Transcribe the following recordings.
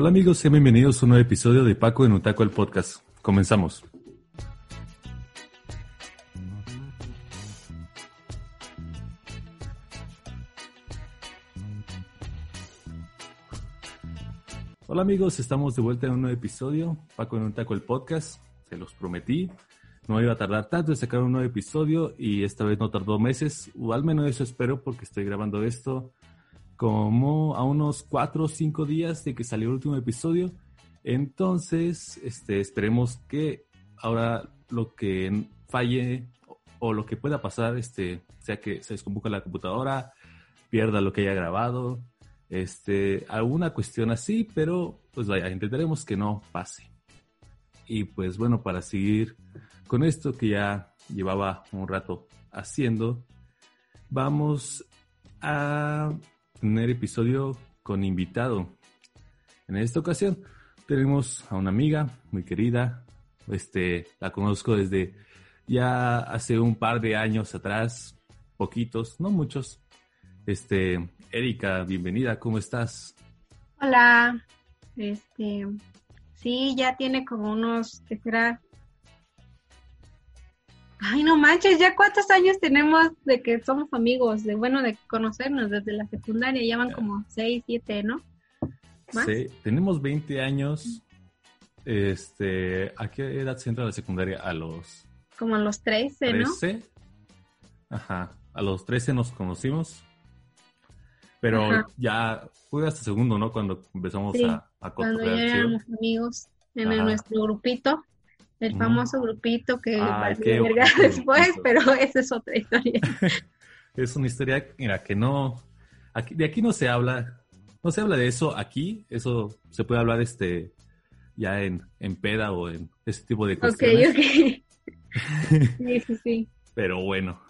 Hola amigos, sean bienvenidos a un nuevo episodio de Paco en Utaco el podcast. Comenzamos. Hola amigos, estamos de vuelta en un nuevo episodio, Paco en Utaco el podcast. Se los prometí, no iba a tardar tanto en sacar un nuevo episodio y esta vez no tardó meses, o al menos eso espero porque estoy grabando esto como a unos cuatro o cinco días de que salió el último episodio. Entonces, este, esperemos que ahora lo que falle o lo que pueda pasar, este, sea que se descomponga la computadora, pierda lo que haya grabado, este, alguna cuestión así, pero pues vaya, intentaremos que no pase. Y pues bueno, para seguir con esto que ya llevaba un rato haciendo, vamos a tener episodio con invitado. En esta ocasión tenemos a una amiga muy querida. Este, la conozco desde ya hace un par de años atrás, poquitos, no muchos. Este, Erika, bienvenida, ¿cómo estás? Hola. Este, sí, ya tiene como unos, ¿qué será? Ay, no manches, ya cuántos años tenemos de que somos amigos, de bueno, de conocernos desde la secundaria, ya van como 6, 7, ¿no? Sí, tenemos 20 años. Este, ¿a qué edad se entra la secundaria? A los... Como a los 13, ¿no? 13. Ajá, a los 13 nos conocimos. Pero ya fue hasta segundo, ¿no? Cuando empezamos Sí, a, a Cuando ya éramos amigos en el- nuestro grupito, el Mm. famoso grupito que valió qué después, grupito. pero esa es otra historia. Es una historia, mira, que no, aquí, de aquí no se habla, no se habla de eso aquí, eso se puede hablar este, ya en, en peda o en ese tipo de ok, cuestiones. ok. Sí, sí, sí. Pero bueno,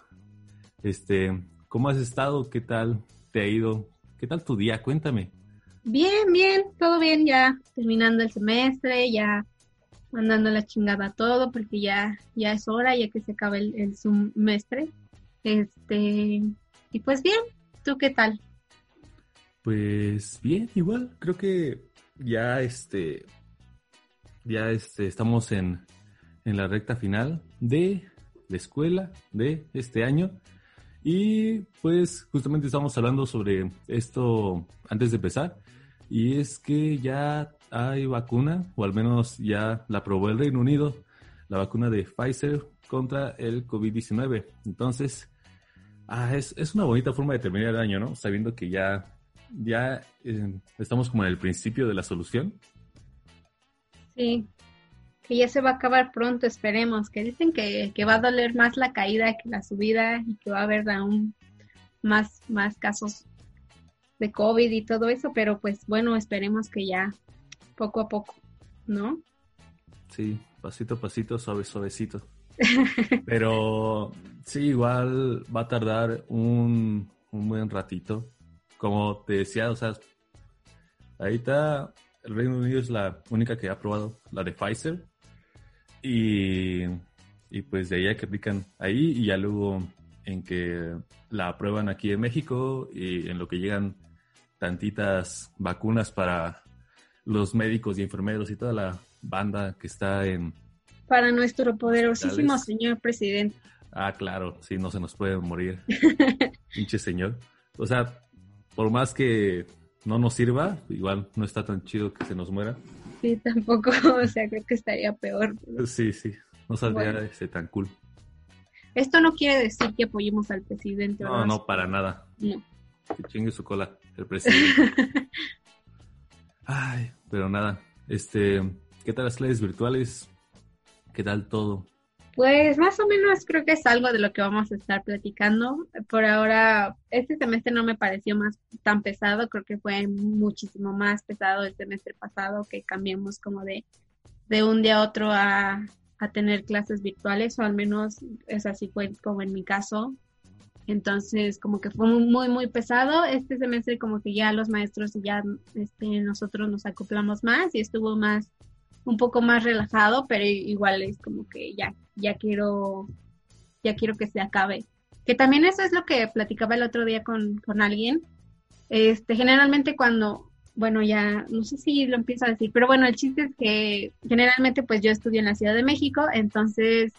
este, ¿cómo has estado? ¿Qué tal te ha ido? ¿Qué tal tu día? Cuéntame. Bien, bien, todo bien ya terminando el semestre, ya mandando la chingada todo porque ya, ya es hora, ya que se acaba el, el semestre. Este, y pues bien, ¿tú qué tal? Pues bien, igual, creo que ya este, ya este, estamos en, en la recta final de la escuela de este año. Y pues justamente estamos hablando sobre esto antes de empezar. Y es que ya hay vacuna, o al menos ya la aprobó el Reino Unido, la vacuna de Pfizer contra el COVID-19. Entonces, ah, es, es una bonita forma de terminar el año, ¿no? Sabiendo que ya, ya eh, estamos como en el principio de la solución. Sí, que ya se va a acabar pronto, esperemos, que dicen que, que va a doler más la caída que la subida y que va a haber aún más, más casos de COVID y todo eso, pero pues bueno, esperemos que ya poco a poco, ¿no? Sí, pasito a pasito, suave, suavecito. Pero sí, igual va a tardar un, un buen ratito. Como te decía, o sea, ahorita el Reino Unido es la única que ha aprobado la de Pfizer. Y, y pues de ahí a que aplican ahí y ya luego en que la aprueban aquí en México y en lo que llegan tantitas vacunas para los médicos y enfermeros y toda la banda que está en... Para nuestro poderosísimo señor presidente. Ah, claro, sí, no se nos puede morir. Pinche señor. O sea, por más que no nos sirva, igual no está tan chido que se nos muera. Sí, tampoco, o sea, creo que estaría peor. Sí, sí, no saldría Bueno. ese tan cool. Esto no quiere decir que apoyemos al presidente. No, no, para nada. No. Que chingue su cola el presidente. Ay, pero nada. Este, ¿qué tal las clases virtuales? ¿Qué tal todo? Pues más o menos creo que es algo de lo que vamos a estar platicando. Por ahora, este semestre no me pareció más tan pesado, creo que fue muchísimo más pesado el semestre pasado que cambiamos como de, de un día a otro a, a tener clases virtuales, o al menos es así fue como en mi caso. Entonces, como que fue muy, muy pesado. Este semestre como que ya los maestros y ya este, nosotros nos acoplamos más y estuvo más un poco más relajado, pero igual es como que ya, ya quiero, ya quiero que se acabe. Que también eso es lo que platicaba el otro día con, con alguien. Este, generalmente cuando, bueno, ya, no sé si lo empiezo a decir, pero bueno, el chiste es que generalmente pues yo estudio en la Ciudad de México, entonces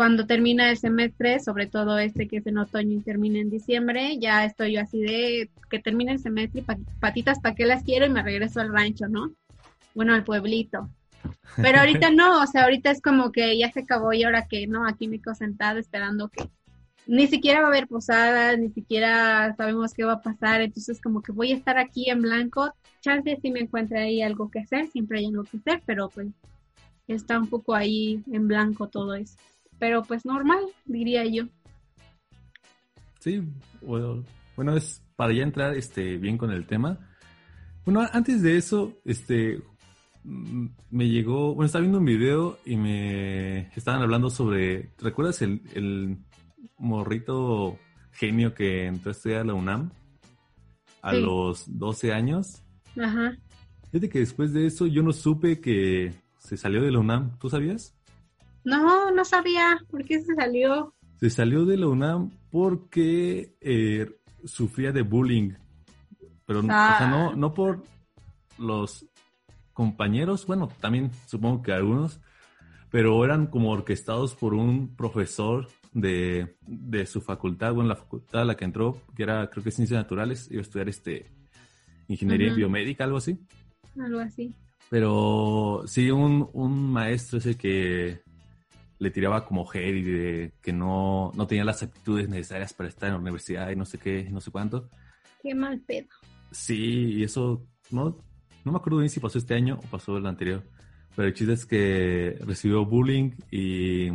cuando termina el semestre, sobre todo este que es en otoño y termina en diciembre, ya estoy yo así de que termine el semestre y patitas para qué las quiero y me regreso al rancho, ¿no? Bueno, al pueblito. Pero ahorita no, o sea, ahorita es como que ya se acabó y ahora que no, aquí me quedo sentada esperando que ni siquiera va a haber posadas, ni siquiera sabemos qué va a pasar, entonces como que voy a estar aquí en blanco, chance si me encuentre ahí algo que hacer, siempre hay algo que hacer, pero pues está un poco ahí en blanco todo eso. Pero pues normal, diría yo. Sí, bueno, bueno es para ya entrar este bien con el tema. Bueno, antes de eso, este Mm, me llegó, bueno, estaba viendo un video y me estaban hablando sobre, ¿recuerdas el, el morrito genio que entró a estudiar a la UNAM a los 12 años? Ajá. Fíjate que después de eso yo no supe que se salió de la UNAM, ¿tú sabías? No, no sabía. ¿Por qué se salió? Se salió de la UNAM porque eh, sufría de bullying. Pero o sea, no, ah. no por los compañeros, bueno, también supongo que algunos, pero eran como orquestados por un profesor de, su facultad, bueno, la facultad a la que entró, que era, creo que Ciencias Naturales, iba a estudiar este, Ingeniería Biomédica, algo así. Algo así. Pero sí, un, un maestro ese que le tiraba como hate y de que no, no tenía las aptitudes necesarias para estar en la universidad y no sé qué, no sé cuánto. Qué mal pedo. Sí, y eso, ¿no? no me acuerdo bien si pasó este año o pasó el anterior, pero el chiste es que recibió bullying y,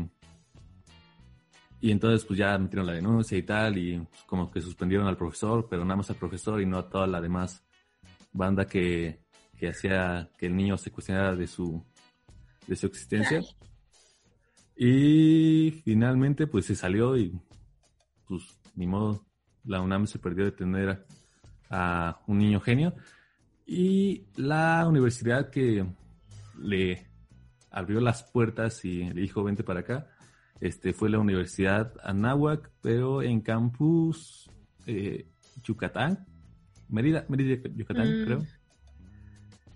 y entonces pues ya metieron la denuncia y tal y pues, como que suspendieron al profesor, pero nada más al profesor y no a toda la demás banda que, que hacía que el niño se cuestionara de su, de su existencia. Y finalmente pues se salió y pues ni modo, la UNAM se perdió de tener a un niño genio. Y la universidad que le abrió las puertas y le dijo vente para acá, este fue la Universidad Anáhuac, pero en campus eh, Yucatán, Mérida, Mérida, Yucatán, mm. creo.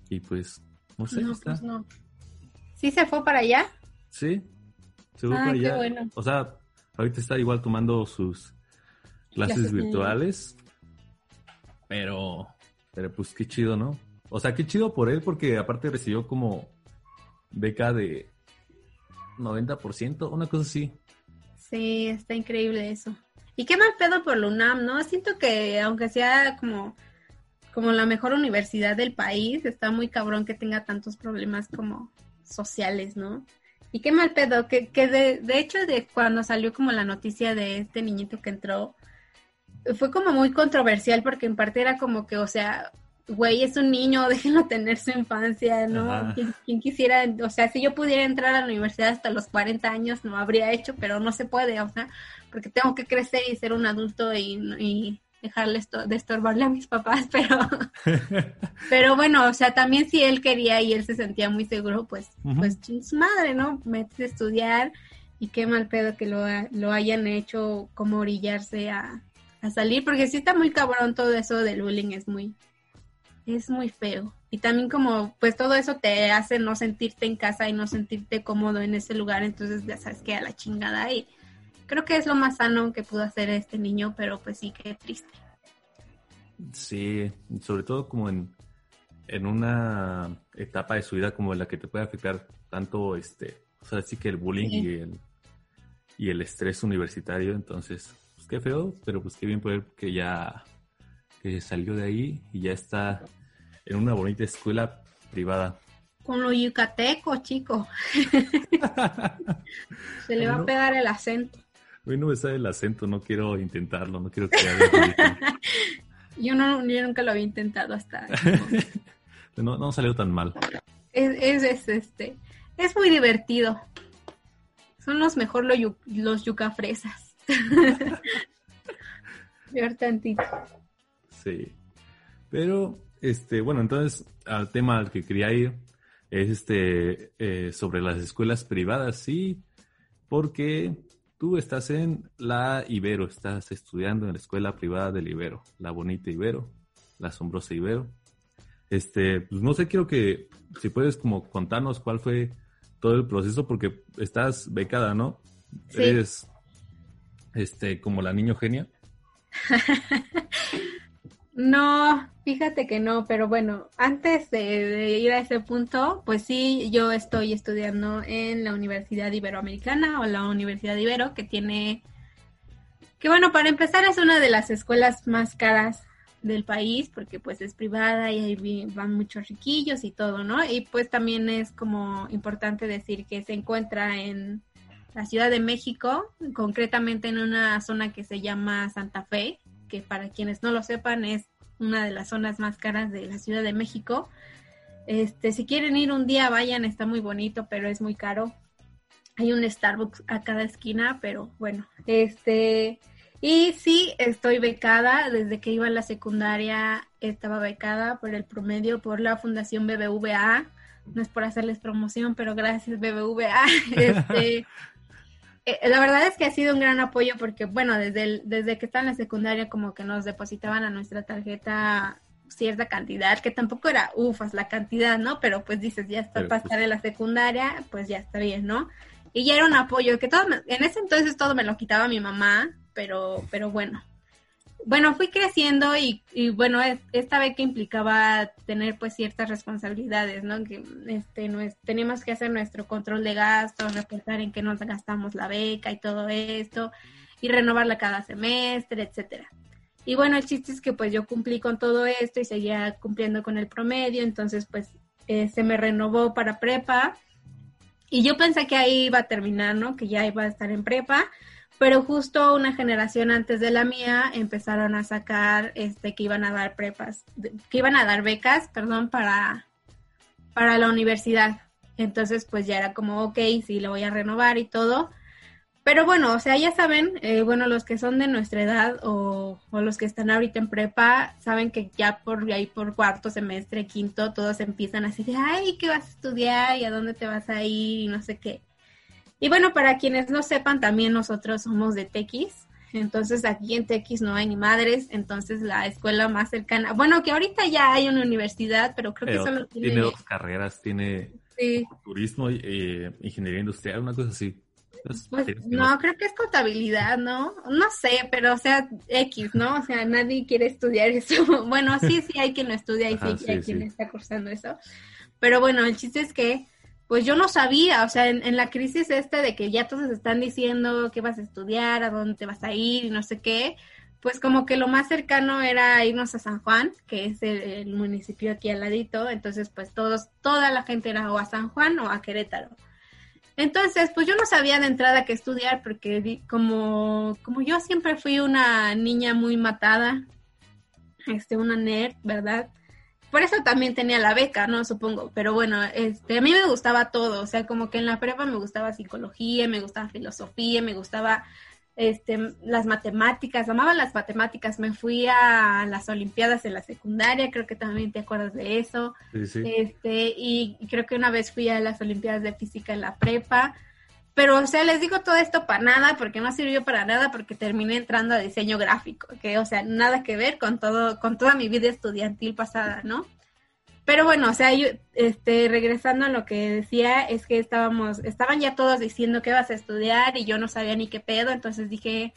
Y pues, no sé, está. Pues no. ¿Sí se fue para allá? Sí, se fue ah, allá. Bueno. O sea, ahorita está igual tomando sus clases virtuales, pero pero pues qué chido, ¿no? O sea, qué chido por él porque aparte recibió como beca de 90%, una cosa así. Sí, está increíble eso. Y qué mal pedo por la UNAM, ¿no? Siento que aunque sea como, como la mejor universidad del país, está muy cabrón que tenga tantos problemas como sociales, ¿no? Y qué mal pedo, que, que de, de hecho de cuando salió como la noticia de este niñito que entró, fue como muy controversial porque en parte era como que, o sea, güey, es un niño, déjenlo tener su infancia, ¿no? ¿Quién, quisiera, o sea, si yo pudiera entrar a la universidad hasta los 40 años, no habría hecho, pero no se puede, o sea, porque tengo que crecer y ser un adulto y, y dejarle esto, de estorbarle a mis papás, pero, pero bueno, o sea, también si él quería y él se sentía muy seguro, pues, pues su madre, ¿no? Mete a estudiar y qué mal pedo que lo, lo hayan hecho como orillarse a, a salir, porque sí está muy cabrón todo eso del bullying, es muy, es muy feo. Y también como, pues todo eso te hace no sentirte en casa y no sentirte cómodo en ese lugar, entonces ya sabes que a la chingada y creo que es lo más sano que pudo hacer este niño, pero pues sí, qué triste. Sí, sobre todo como en, en una etapa de su vida como la que te puede afectar tanto este, o sea, sí que el bullying y el y el estrés universitario, entonces qué feo, pero pues qué bien poder que ya que salió de ahí y ya está en una bonita escuela privada. Con lo yucateco, chico. Se le va a pegar el acento. Mí no me sale el acento, no quiero intentarlo, no quiero que yo, no, yo nunca lo había intentado hasta. no, no salió tan mal. Es, es, este, es muy divertido. Son los mejor los, yucafresas. Ver tantito. Sí. Pero, este, bueno, entonces, al tema al que quería ir es este eh, sobre las escuelas privadas, sí, porque tú estás en la Ibero, estás estudiando en la escuela privada del Ibero, la bonita Ibero, la asombrosa Ibero. Este, pues no sé, quiero que si puedes como contarnos cuál fue todo el proceso, porque estás becada, ¿no? Sí. Eres este, como la niño genia. no, fíjate que no, pero bueno, antes de, ir a ese punto, pues sí, yo estoy estudiando en la Universidad Iberoamericana o la Universidad Ibero, que tiene, que bueno, para empezar es una de las escuelas más caras del país porque pues es privada y ahí van muchos riquillos y todo, ¿no? Y pues también es como importante decir que se encuentra en la Ciudad de México, concretamente en una zona que se llama Santa Fe, que para quienes no lo sepan es una de las zonas más caras de la Ciudad de México. Este, si quieren ir un día, vayan, está muy bonito, pero es muy caro. Hay un Starbucks a cada esquina, pero bueno, este, y sí, estoy becada, desde que iba a la secundaria estaba becada por el promedio por la Fundación BBVA. No es por hacerles promoción, pero gracias BBVA. Este, eh, la verdad es que ha sido un gran apoyo porque, bueno, desde, desde que estaba en la secundaria como que nos depositaban a nuestra tarjeta cierta cantidad, que tampoco era ufas la cantidad, ¿no? Pero pues dices, ya está para estar en la secundaria, pues ya está bien, ¿no? Y ya era un apoyo que todo, en ese entonces todo me lo quitaba mi mamá, pero, pero bueno. Bueno, fui creciendo y, bueno, esta que implicaba tener pues ciertas responsabilidades, ¿no? Que este, no que hacer nuestro control de gastos, reportar en qué nos gastamos la beca y todo esto, y renovarla cada semestre, etcétera. Y bueno, el chiste es que pues yo cumplí con todo esto y seguía cumpliendo con el promedio, entonces pues eh, se me renovó para prepa y yo pensé que ahí iba a terminar, ¿no? Que ya iba a estar en prepa, pero justo una generación antes de la mía empezaron a sacar este que iban a dar prepas, que iban a dar becas, perdón, para, para la universidad. Entonces, pues ya era como, ok, sí, lo voy a renovar y todo. Pero bueno, o sea, ya saben, eh, bueno, los que son de nuestra edad o, o, los que están ahorita en prepa, saben que ya por ahí por cuarto semestre, quinto, todos empiezan así de, ay, ¿qué vas a estudiar? ¿Y a dónde te vas a ir? Y no sé qué. Y bueno, para quienes no sepan, también nosotros somos de Tequis. Entonces aquí en Tequis no hay ni madres, entonces la escuela más cercana, bueno, que ahorita ya hay una universidad, pero creo que solo tiene... Tiene dos carreras, tiene turismo eh, ingeniería industrial, una cosa así. Pues, no, creo que es contabilidad, ¿no? No sé, pero o sea, X, ¿no? O sea, nadie quiere estudiar eso. bueno, sí, sí hay quien lo estudia y sí, hay quien está cursando eso. Pero bueno, el chiste es que pues yo no sabía, o sea, en, la crisis esta de que ya todos están diciendo qué vas a estudiar, a dónde te vas a ir y no sé qué, pues como que lo más cercano era irnos a San Juan, que es el, municipio aquí al ladito, entonces pues todos, toda la gente era o a San Juan o a Querétaro. Entonces, pues yo no sabía de entrada qué estudiar porque como, como yo siempre fui una niña muy matada, este, una nerd, ¿verdad? Por eso también tenía la beca, ¿no? Supongo. Pero bueno, este, a mí me gustaba todo. O sea, como que en la prepa me gustaba psicología, me gustaba filosofía, me gustaba este, las matemáticas, amaba las matemáticas. Me fui a las Olimpiadas en la secundaria, creo que también te acuerdas de eso. Sí, sí. Este, y creo que una vez fui a las Olimpiadas de Física en la prepa. Pero, o sea, les digo todo esto para nada, porque no sirvió para nada, porque terminé entrando a diseño gráfico, que, o sea, nada que ver con todo, con toda mi vida estudiantil pasada, ¿no? Pero bueno, o sea, yo, este, regresando a lo que decía, es que estábamos, estaban ya todos diciendo que vas a estudiar y yo no sabía ni qué pedo, entonces dije,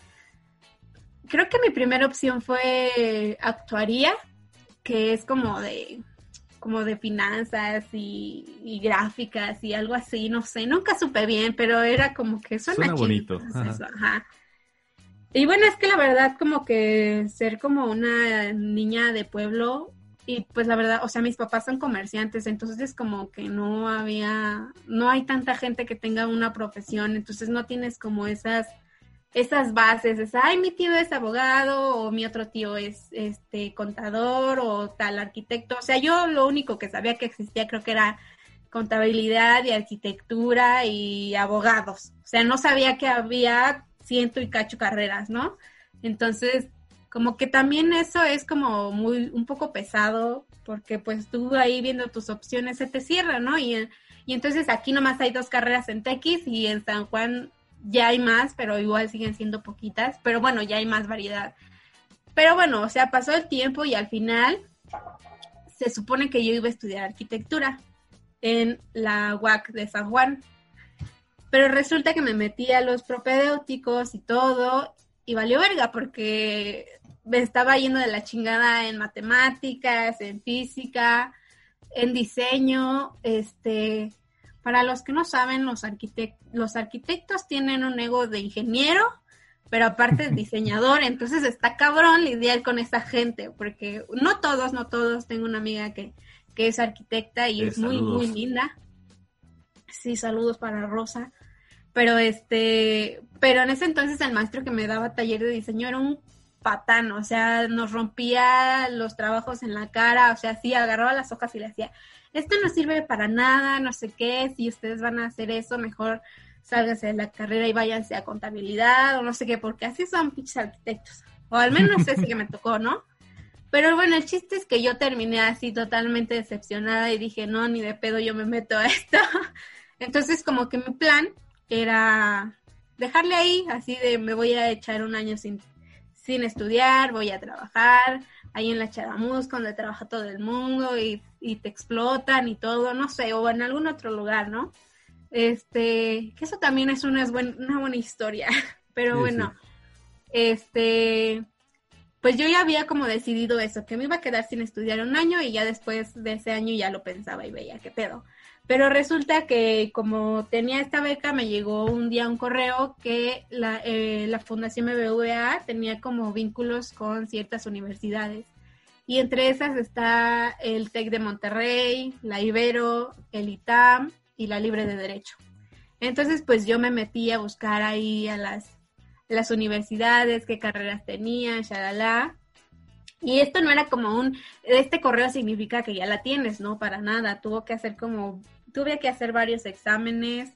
creo que mi primera opción fue actuaría, que es como de como de finanzas y, gráficas y algo así, no sé, nunca supe bien, pero era como que suena, bonito. Y bueno, es que la verdad como que ser como una niña de pueblo y pues la verdad, o sea, mis papás son comerciantes, entonces es como que no había, no hay tanta gente que tenga una profesión, entonces no tienes como esas, esas bases, es, ay, mi tío es abogado o mi otro tío es este contador o tal arquitecto, o sea, yo lo único que sabía que existía creo que era contabilidad y arquitectura y abogados, o sea, no sabía que había ciento y cacho carreras, ¿no? Entonces, como que también eso es como muy, un poco pesado, porque pues tú ahí viendo tus opciones se te cierra, ¿no? Y, y entonces aquí nomás hay dos carreras en TX y en San Juan ya hay más, pero igual siguen siendo poquitas, pero bueno, ya hay más variedad. Pero bueno, o sea, pasó el tiempo y al final se supone que yo iba a estudiar arquitectura en la UAC de San Juan. Pero resulta que me metí a los propedéuticos y todo y valió verga porque me estaba yendo de la chingada en matemáticas, en física, en diseño, este, para los que no saben, los, los arquitectos tienen un ego de ingeniero, pero aparte es diseñador, entonces está cabrón lidiar con esa gente, porque no todos, no todos, tengo una amiga que, que es arquitecta y es muy, muy linda. Sí, saludos para Rosa. Pero este, pero en ese entonces el maestro que me daba taller de diseño era un patán, o sea, nos rompía los trabajos en la cara, o sea, sí, agarraba las hojas y le decía, esto no sirve para nada, no sé qué, si ustedes van a hacer eso, mejor sálganse de la carrera y váyanse a contabilidad o no sé qué, porque así son pinches arquitectos, o al menos ese que me tocó, ¿no? Pero bueno, el chiste es que yo terminé así totalmente decepcionada y dije, no, ni de pedo yo me meto a esto. Entonces como que mi plan era dejarle ahí, así de me voy a echar un año sin sin estudiar, voy a trabajar ahí en la Charamus, donde trabaja todo el mundo y, te explotan y todo, no sé, o en algún otro lugar, ¿no? Este, que eso también es una, una buena historia, pero bueno, este, pues yo ya había como decidido eso, que me iba a quedar sin estudiar un año y ya después de ese año ya lo pensaba y veía qué pedo. Pero resulta que como tenía esta beca, me llegó un día un correo que la, eh, la Fundación BBVA tenía como vínculos con ciertas universidades. Y entre esas está el TEC de Monterrey, la Ibero, el ITAM y la Libre de Derecho. Entonces, pues yo me metí a buscar ahí a las, las universidades, qué carreras tenían, shalala. Y esto no era como un, este correo significa que ya la tienes, no, para nada. Tuvo que hacer como, tuve que hacer varios exámenes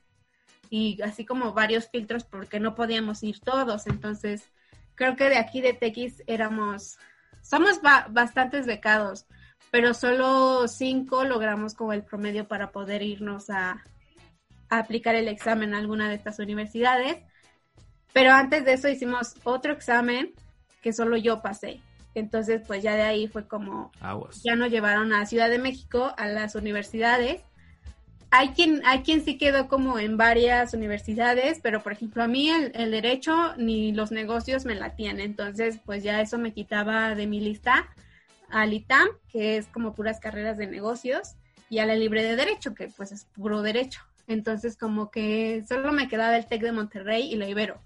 y así como varios filtros porque no podíamos ir todos. Entonces, creo que de aquí de TX éramos, somos bastantes becados, pero solo cinco logramos como el promedio para poder irnos a, a aplicar el examen a alguna de estas universidades. Pero antes de eso hicimos otro examen que solo yo pasé. Entonces, pues ya de ahí fue como, ya nos llevaron a Ciudad de México, a las universidades. Hay quien, hay quien sí quedó como en varias universidades, pero por ejemplo a mí el, derecho ni los negocios me latían. Entonces, pues ya eso me quitaba de mi lista al ITAM, que es como puras carreras de negocios, y a la libre de derecho, que pues es puro derecho. Entonces, como que solo me quedaba el TEC de Monterrey y la Ibero.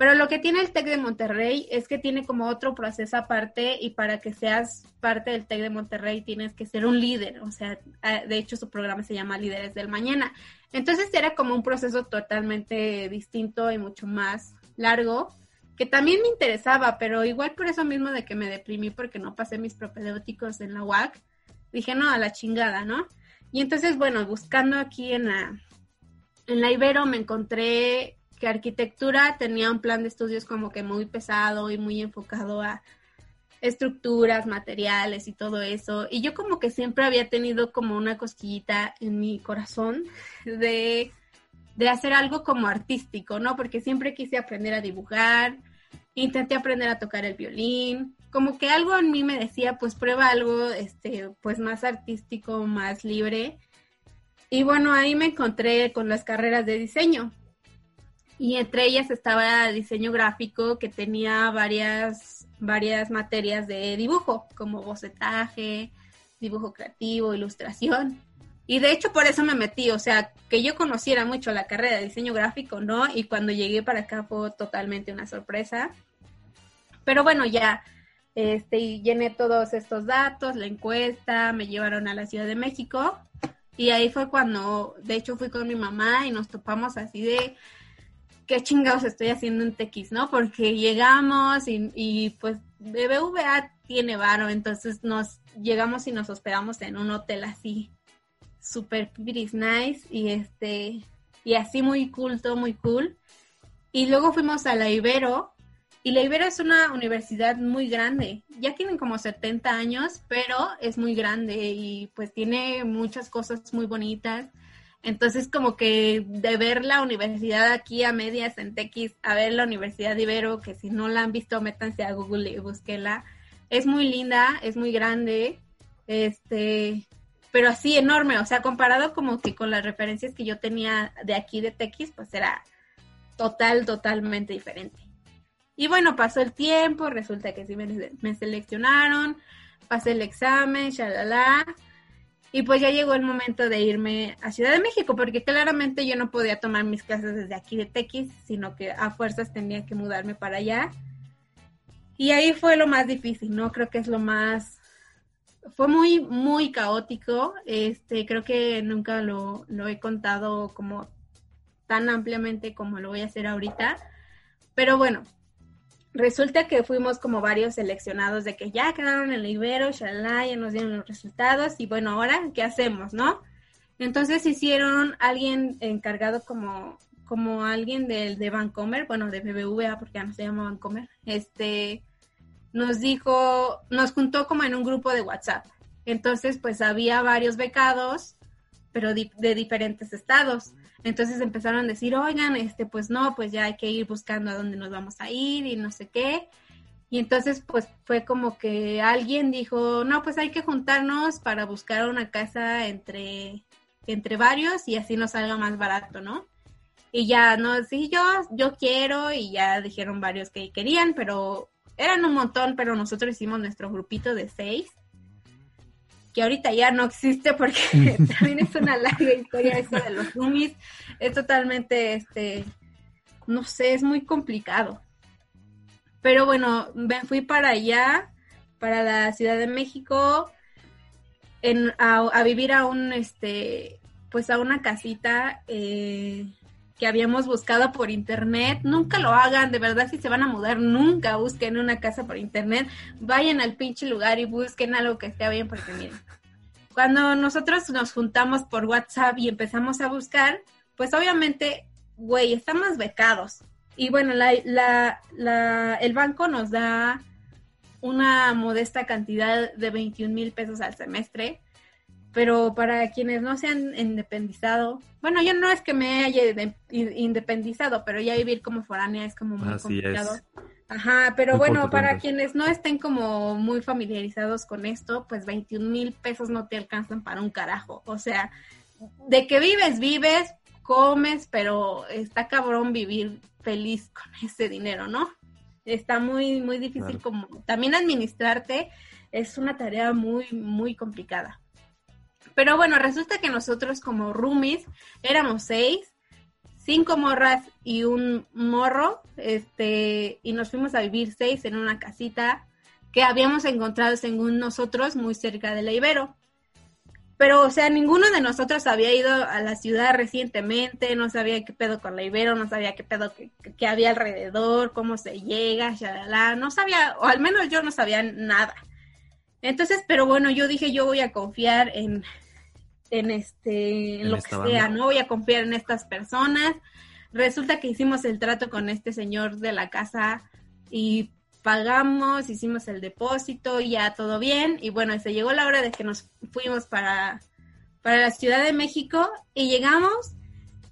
Pero lo que tiene el TEC de Monterrey es que tiene como otro proceso aparte y para que seas parte del TEC de Monterrey tienes que ser un líder. O sea, ah, de hecho su programa se llama Líderes del Mañana. Entonces era como un proceso totalmente distinto y mucho más largo, que también me interesaba, pero igual por eso mismo de que me deprimí porque no pasé mis propedéuticos en la UAC, dije, no, a la chingada, ¿no? Y entonces, bueno, buscando aquí en la, en la Ibero me encontré que arquitectura tenía un plan de estudios como que muy pesado y muy enfocado a estructuras, materiales y todo eso. Y yo como que siempre había tenido como una cosquillita en mi corazón de, de hacer algo como artístico, ¿no? Porque siempre quise aprender a dibujar, intenté aprender a tocar el violín, como que algo en mí me decía, pues prueba algo, este, pues más artístico, más libre. Y bueno, ahí me encontré con las carreras de diseño y entre ellas estaba diseño gráfico que tenía varias, varias materias de dibujo, como bocetaje, dibujo creativo, ilustración. Y de hecho por eso me metí, o sea, que yo conociera mucho la carrera de diseño gráfico, ¿no? Y cuando llegué para acá fue totalmente una sorpresa. Pero bueno, ya Este, llené todos estos datos, la encuesta, me llevaron a la Ciudad de México. Y ahí fue cuando, de hecho, fui con mi mamá y nos topamos así de, ¿qué chingados estoy haciendo en Tequis, no? Porque llegamos y, y pues BBVA tiene varo, entonces nos llegamos y nos hospedamos en un hotel así, super nice y este, y así muy culto, muy cool. Y luego fuimos a la Ibero, y la Ibero es una universidad muy grande. Ya tienen como 70 años, pero es muy grande y pues tiene muchas cosas muy bonitas. Entonces, como que de ver la universidad aquí a medias en Tequis, a ver la Universidad de Ibero, que si no la han visto, métanse a Google y búsquenla. Es muy linda, es muy grande, este, pero así enorme, o sea, comparado como que con las referencias que yo tenía de aquí de Tequis, pues era total, totalmente diferente. Y bueno, pasó el tiempo, resulta que sí me, me seleccionaron, pasé el examen, shalala, y pues ya llegó el momento de irme a Ciudad de México, porque claramente yo no podía tomar mis clases desde aquí de Tequis, sino que a fuerzas tenía que mudarme para allá. Y ahí fue lo más difícil, ¿no? Creo que es lo más... Fue muy, muy caótico. Este, creo que nunca lo, lo he contado como tan ampliamente como lo voy a hacer ahorita. Pero bueno, resulta que fuimos como varios seleccionados de que ya quedaron en el Ibero, shalá, ya nos dieron los resultados y bueno, ahora, ¿qué hacemos, no? Entonces hicieron alguien encargado como, como alguien del de Vancomer, bueno, de BBVA, porque ya no se llama Vancomer, este, nos dijo, nos juntó como en un grupo de WhatsApp. Entonces, pues había varios becados, pero de diferentes estados. Entonces empezaron a decir, oigan, este, pues no, pues ya hay que ir buscando a dónde nos vamos a ir y no sé qué. Y entonces, pues fue como que alguien dijo, no, pues hay que juntarnos para buscar una casa entre, entre varios y así nos salga más barato, ¿no? Y ya, no, sí, yo, yo quiero, y ya dijeron varios que querían, pero eran un montón, pero nosotros hicimos nuestro grupito de seis que ahorita ya no existe porque también es una larga historia eso de los roomies. Es totalmente, este, no sé, es muy complicado. Pero bueno, fui para allá, para la Ciudad de México, en, a, vivir a un, este, pues a una casita eh, que habíamos buscado por internet. Nunca lo hagan, de verdad, si se van a mudar, nunca busquen una casa por internet. Vayan al pinche lugar y busquen algo que esté bien, porque miren, cuando nosotros nos juntamos por WhatsApp y empezamos a buscar, pues obviamente, güey, estamos becados. Y bueno, la, la, la, el banco nos da una modesta cantidad de 21 mil pesos al semestre pero para quienes no se han independizado, bueno, yo no es que me haya independizado, pero ya vivir como foránea es como muy complicado. Ajá, pero bueno, para quienes no estén como muy familiarizados con esto, pues 21 mil pesos no te alcanzan para un carajo. O sea, de que vives, vives, comes, pero está cabrón vivir feliz con ese dinero, ¿no? Está muy, muy difícil como también administrarte es una tarea muy, muy complicada. Pero bueno, resulta que nosotros como roomies éramos seis, cinco morras y un morro, este, y nos fuimos a vivir seis en una casita que habíamos encontrado según nosotros muy cerca de la Ibero. Pero, o sea, ninguno de nosotros había ido a la ciudad recientemente, no sabía qué pedo con la Ibero, no sabía qué pedo que, había alrededor, cómo se llega, shalala, no sabía, o al menos yo no sabía nada. Entonces, pero bueno, yo dije, yo voy a confiar en, en este, en lo que sea, no voy a confiar en estas personas. Resulta que hicimos el trato con este señor de la casa y pagamos, hicimos el depósito, ya todo bien. Y bueno, se llegó la hora de que nos fuimos para, para la Ciudad de México y llegamos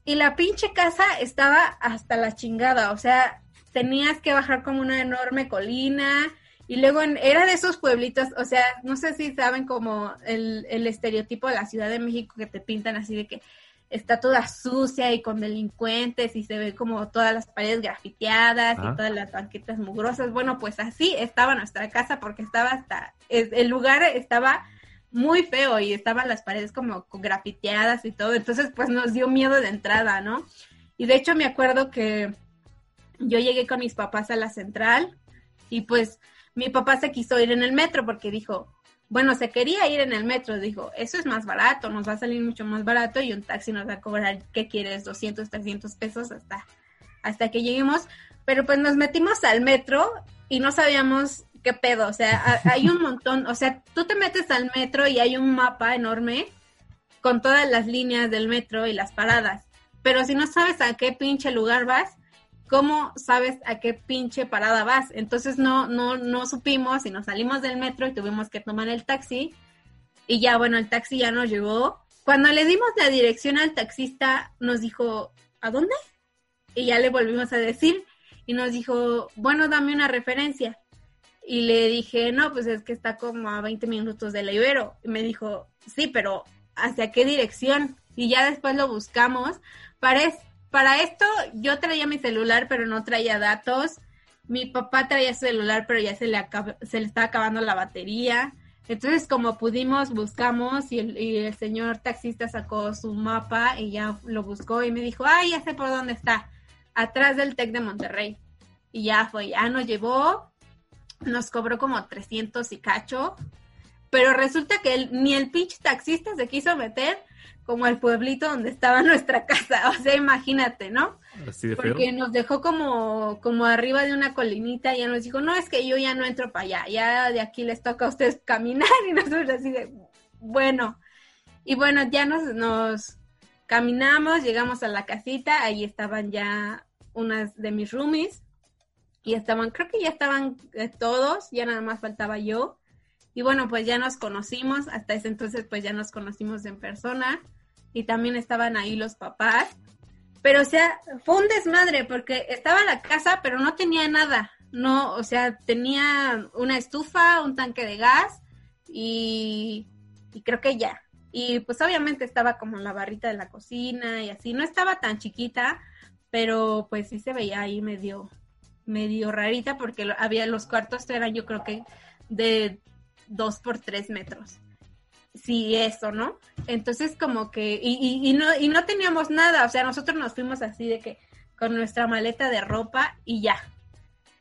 y la pinche casa estaba hasta la chingada. O sea, tenías que bajar como una enorme colina y luego era de esos pueblitos, o sea, no sé si saben como el, el estereotipo de la Ciudad de México que te pintan así de que está toda sucia y con delincuentes y se ve como todas las paredes grafiteadas y todas las banquetas mugrosas. Bueno, pues así estaba nuestra casa porque estaba hasta, el lugar estaba muy feo y estaban las paredes como grafiteadas y todo. Entonces, pues nos dio miedo de entrada, ¿no? Y de hecho me acuerdo que yo llegué con mis papás a la central y pues mi papá se quiso ir en el metro porque dijo, bueno, se quería ir en el metro, dijo, eso es más barato, nos va a salir mucho más barato y un taxi nos va a cobrar, ¿qué quieres? 200, 300 pesos hasta, hasta que lleguemos. Pero pues nos metimos al metro y no sabíamos qué pedo, o sea, hay un montón, o sea, tú te metes al metro y hay un mapa enorme con todas las líneas del metro y las paradas, pero si no sabes a qué pinche lugar vas, ¿cómo sabes a qué pinche parada vas? Entonces no, no, no supimos y nos salimos del metro y tuvimos que tomar el taxi y ya, bueno, el taxi ya nos llegó. Cuando le dimos la dirección al taxista, nos dijo, ¿a dónde? Y ya le volvimos a decir y nos dijo, bueno, dame una referencia. Y le dije, no, pues es que está como a 20 minutos de la Ibero. Y me dijo, sí, pero ¿hacia qué dirección? Y ya después lo buscamos. Para, para esto yo traía mi celular, pero no traía datos. Mi papá traía su celular, pero ya se le, se le estaba acabando la batería. Entonces, como pudimos, buscamos y el, señor taxista sacó su mapa y ya lo buscó y me dijo, ay, ya sé por dónde está, atrás del TEC de Monterrey. Y ya fue, ya nos llevó, nos cobró como 300 y cacho, pero resulta que ni el pitch taxista se quiso meter como al pueblito donde estaba nuestra casa, o sea, imagínate, ¿no? Así de Porque nos dejó como, como arriba de una colinita y ya nos dijo, no, es que yo ya no entro para allá, ya de aquí les toca a ustedes caminar y nosotros así de, bueno, y bueno, ya nos, nos caminamos, llegamos a la casita, ahí estaban ya unas de mis roomies, y estaban, creo que ya estaban eh, todos, ya nada más faltaba yo. Y bueno, pues ya nos conocimos, hasta ese entonces pues ya nos conocimos en persona y también estaban ahí los papás. Pero o sea, fue un desmadre porque estaba la casa, pero no tenía nada. No, o sea, tenía una estufa, un tanque de gas y, y creo que ya. Y pues obviamente estaba como la barrita de la cocina y así. No estaba tan chiquita, pero pues sí se veía ahí medio, medio rarita porque había los cuartos eran yo creo que de dos por tres metros. Sí, eso, ¿no? Entonces como que, y, y, no, y no teníamos nada, o sea, nosotros nos fuimos así de que con nuestra maleta de ropa y ya.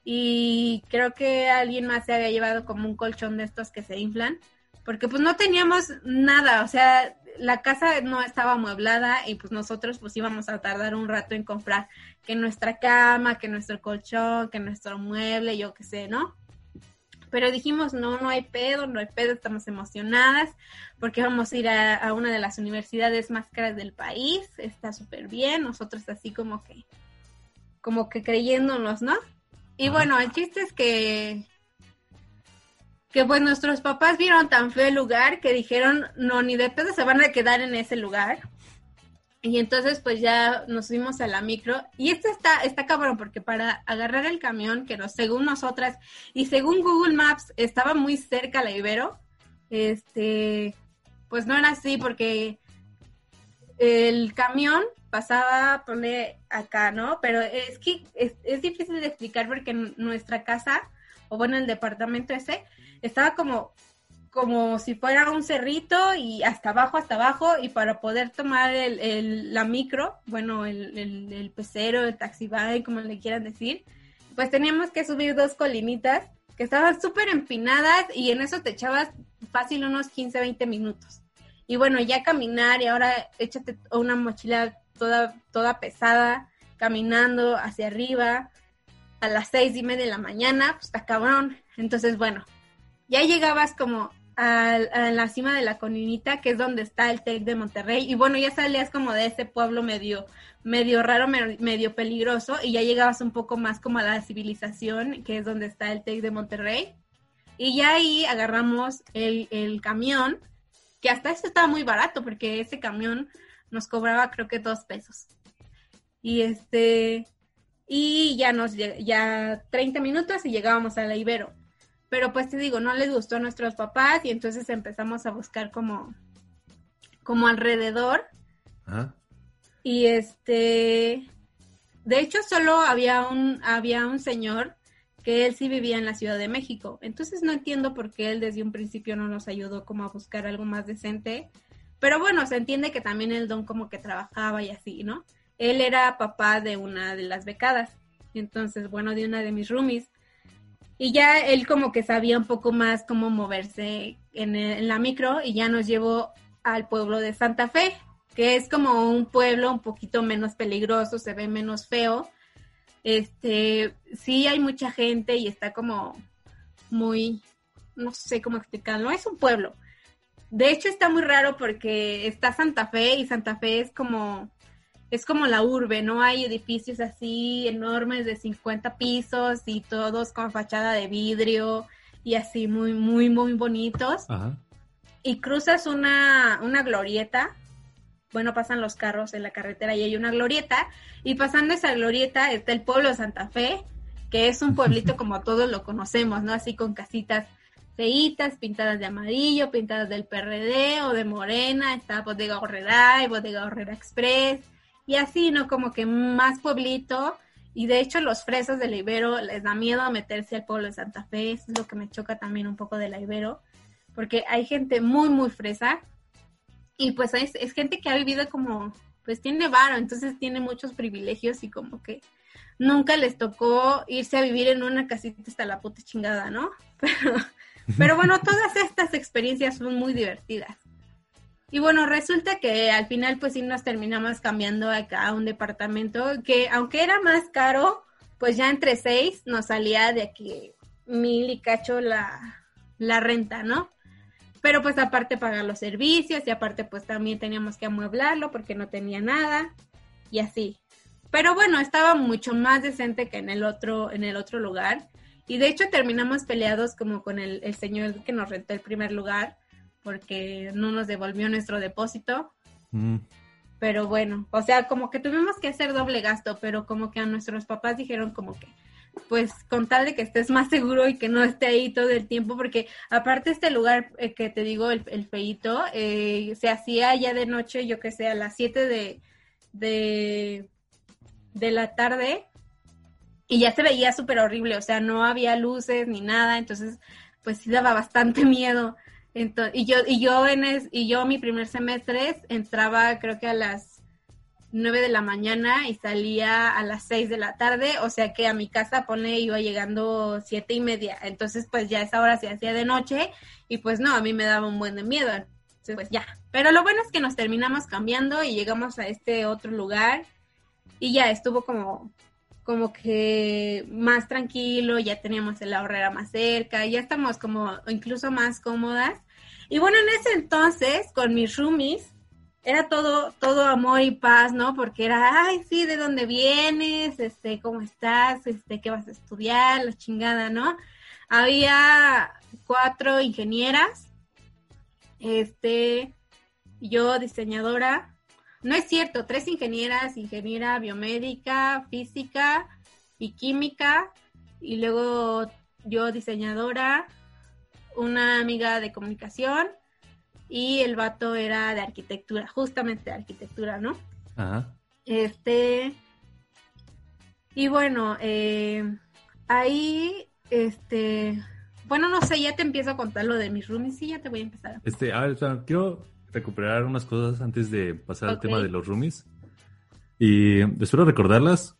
Y creo que alguien más se había llevado como un colchón de estos que se inflan, porque pues no teníamos nada, o sea, la casa no estaba amueblada y pues nosotros pues íbamos a tardar un rato en comprar que nuestra cama, que nuestro colchón, que nuestro mueble, yo qué sé, ¿no? Pero dijimos, no, no hay pedo, no hay pedo, estamos emocionadas porque vamos a ir a, una de las universidades más caras del país, está súper bien, nosotros así como que, como que creyéndonos, ¿no? Y bueno, el chiste es que que pues nuestros papás vieron tan feo el lugar que dijeron, no, ni de pedo se van a quedar en ese lugar. Y entonces pues ya nos fuimos a la micro y esto está, está cabrón porque para agarrar el camión que nos, según nosotras y según Google Maps estaba muy cerca la Ibero, este, pues no era así porque el camión pasaba, pone acá, ¿no? Pero es que es, es difícil de explicar porque nuestra casa, o bueno, el departamento ese, estaba como, como si fuera un cerrito y hasta abajo, hasta abajo, y para poder tomar el, la micro, bueno, el, el, el pecero, el como le quieran decir, pues teníamos que subir dos colinitas que estaban súper empinadas y en eso te echabas fácil unos 15, 20 minutos. Y bueno, ya caminar y ahora échate una mochila toda, toda pesada, caminando hacia arriba a las seis y media de la mañana, pues está cabrón. Entonces, bueno, ya llegabas como a, la cima de la Coninita, que es donde está el TEC de Monterrey, y bueno, ya salías como de ese pueblo medio, medio raro, medio, peligroso, y ya llegabas un poco más como a la civilización, que es donde está el TEC de Monterrey, y ya ahí agarramos el, el camión, que hasta eso estaba muy barato, porque ese camión nos cobraba creo que dos pesos. Y este, y ya nos, ya 30 minutos y llegábamos a la Ibero. Pero pues te digo, no les gustó a nuestros papás y entonces empezamos a buscar como, como alrededor. Y este, de hecho solo había un, había un señor que él sí vivía en la Ciudad de México. Entonces no entiendo por qué él desde un principio no nos ayudó como a buscar algo más decente. Pero bueno, se entiende que también el don como que trabajaba y así, ¿no? Él era papá de una de las becadas. Entonces, bueno, de una de mis roomies. Y ya él como que sabía un poco más cómo moverse en, en la micro y ya nos llevó al pueblo de Santa Fe, que es como un pueblo un poquito menos peligroso, se ve menos feo. Este, sí hay mucha gente y está como muy, no sé cómo explicarlo, es un pueblo. De hecho está muy raro porque está Santa Fe y Santa Fe es como es como la urbe, ¿no? Hay edificios así enormes de 50 pisos y todos con fachada de vidrio y así muy, muy, muy bonitos. Y cruzas una, una glorieta, bueno, pasan los carros en la carretera y hay una glorieta, y pasando esa glorieta está el pueblo de Santa Fe, que es un pueblito como todos lo conocemos, ¿no? Así con casitas feitas, pintadas de amarillo, pintadas del PRD o de morena, está Bodega Horrera y Bodega Horrera Express, y así, ¿no? Como que más pueblito. Y de hecho los fresas del Ibero les da miedo meterse al pueblo de Santa Fe. Es lo que me choca también un poco de la Ibero. Porque hay gente muy, muy fresa. Y pues es, es gente que ha vivido como, pues tiene varo, entonces tiene muchos privilegios y como que nunca les tocó irse a vivir en una casita hasta la puta chingada, ¿no? Pero, pero bueno, todas estas experiencias son muy divertidas. Y bueno, resulta que al final pues sí nos terminamos cambiando acá a un departamento que aunque era más caro, pues ya entre seis nos salía de aquí mil y cacho la, la renta, ¿no? Pero pues aparte pagar los servicios y aparte pues también teníamos que amueblarlo porque no tenía nada y así. Pero bueno, estaba mucho más decente que en el otro, en el otro lugar. Y de hecho terminamos peleados como con el, el señor que nos rentó el primer lugar porque no nos devolvió nuestro depósito. Mm. Pero bueno, o sea, como que tuvimos que hacer doble gasto, pero como que a nuestros papás dijeron como que, pues con tal de que estés más seguro y que no esté ahí todo el tiempo, porque aparte este lugar eh, que te digo, el, el feito, eh, se hacía ya de noche, yo que sé, a las 7 de, de, de la tarde y ya se veía súper horrible, o sea, no había luces ni nada, entonces pues sí daba bastante miedo y yo, y yo en y yo mi primer semestre entraba creo que a las 9 de la mañana y salía a las 6 de la tarde, o sea que a mi casa pone iba llegando siete y media, entonces pues ya esa hora se hacía de noche y pues no, a mí me daba un buen de miedo, entonces pues ya, pero lo bueno es que nos terminamos cambiando y llegamos a este otro lugar y ya estuvo como como que más tranquilo, ya teníamos el ahorrera más cerca, ya estamos como incluso más cómodas y bueno, en ese entonces, con mis roomies, era todo, todo amor y paz, ¿no? Porque era, ay, sí, ¿de dónde vienes? Este, ¿cómo estás? Este, ¿qué vas a estudiar? La chingada, ¿no? Había cuatro ingenieras, este, yo diseñadora, no es cierto, tres ingenieras, ingeniera biomédica, física y química, y luego yo diseñadora, una amiga de comunicación y el vato era de arquitectura, justamente de arquitectura, ¿no? Ajá. Este. Y bueno, eh, ahí, este. Bueno, no sé, ya te empiezo a contar lo de mis roomies y ya te voy a empezar. Este, a ver, quiero recuperar unas cosas antes de pasar al tema de los roomies. Y espero recordarlas,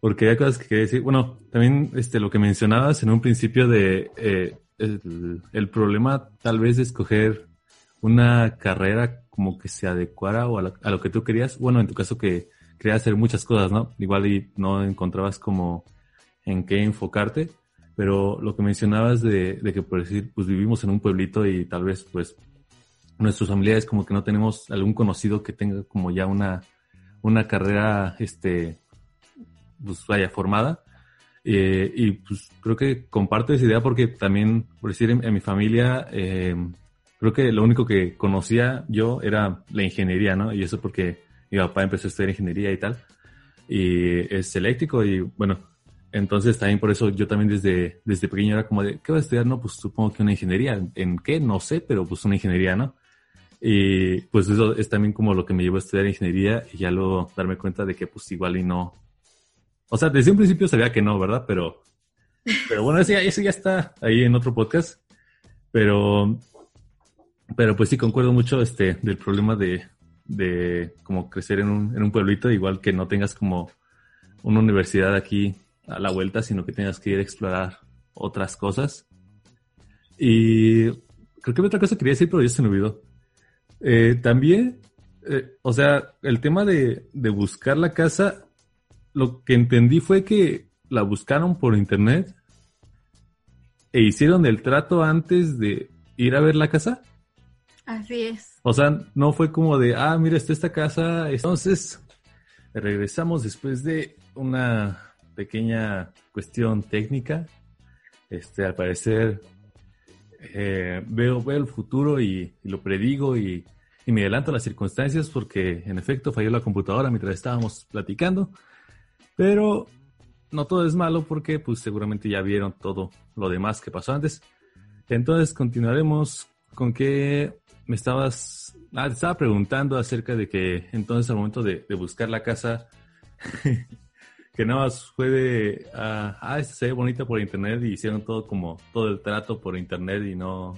porque hay cosas que quería decir. Bueno, también este, lo que mencionabas en un principio de eh, el, problema tal vez de escoger una carrera como que se adecuara o a, lo que tú querías. Bueno, en tu caso que querías hacer muchas cosas, ¿no? Igual y no encontrabas como en qué enfocarte, pero lo que mencionabas de, de que por decir, pues vivimos en un pueblito y tal vez pues nuestros familiares como que no tenemos algún conocido que tenga como ya una, una carrera, este, pues vaya, formada. Eh, y pues creo que comparto esa idea porque también, por decir, en, mi familia, eh, creo que lo único que conocía yo era la ingeniería, ¿no? Y eso porque mi papá empezó a estudiar ingeniería y tal. Y es eléctrico y bueno, entonces también por eso yo también desde, desde pequeño era como de, ¿qué vas a estudiar? No, pues supongo que una ingeniería. ¿En qué? No sé, pero pues una ingeniería, ¿no? Y pues eso es también como lo que me llevó a estudiar ingeniería y ya luego darme cuenta de que pues igual y no, o sea, desde un principio sabía que no, ¿verdad? Pero, pero bueno, ese, ya está ahí en otro podcast. Pero, pero pues sí, concuerdo mucho este, del problema de, de como crecer en un, en un pueblito, igual que no tengas como una universidad aquí a la vuelta, sino que tengas que ir a explorar otras cosas. Y creo que otra cosa quería decir, pero ya se me olvidó. Eh, también, eh, o sea, el tema de, de buscar la casa, lo que entendí fue que la buscaron por internet e hicieron el trato antes de ir a ver la casa. Así es. O sea, no fue como de, ah, mira, está esta casa. Entonces, regresamos después de una pequeña cuestión técnica. Este, al parecer, eh, veo, veo el futuro y, lo predigo y, y, me adelanto a las circunstancias porque, en efecto, falló la computadora mientras estábamos platicando. Pero no todo es malo porque, pues, seguramente ya vieron todo lo demás que pasó antes. Entonces, continuaremos con que me estabas, ah, te estaba preguntando acerca de que entonces al momento de, buscar la casa, que nada más fue de, ah, ah, esta se ve bonita por internet y hicieron todo como, todo el trato por internet y no...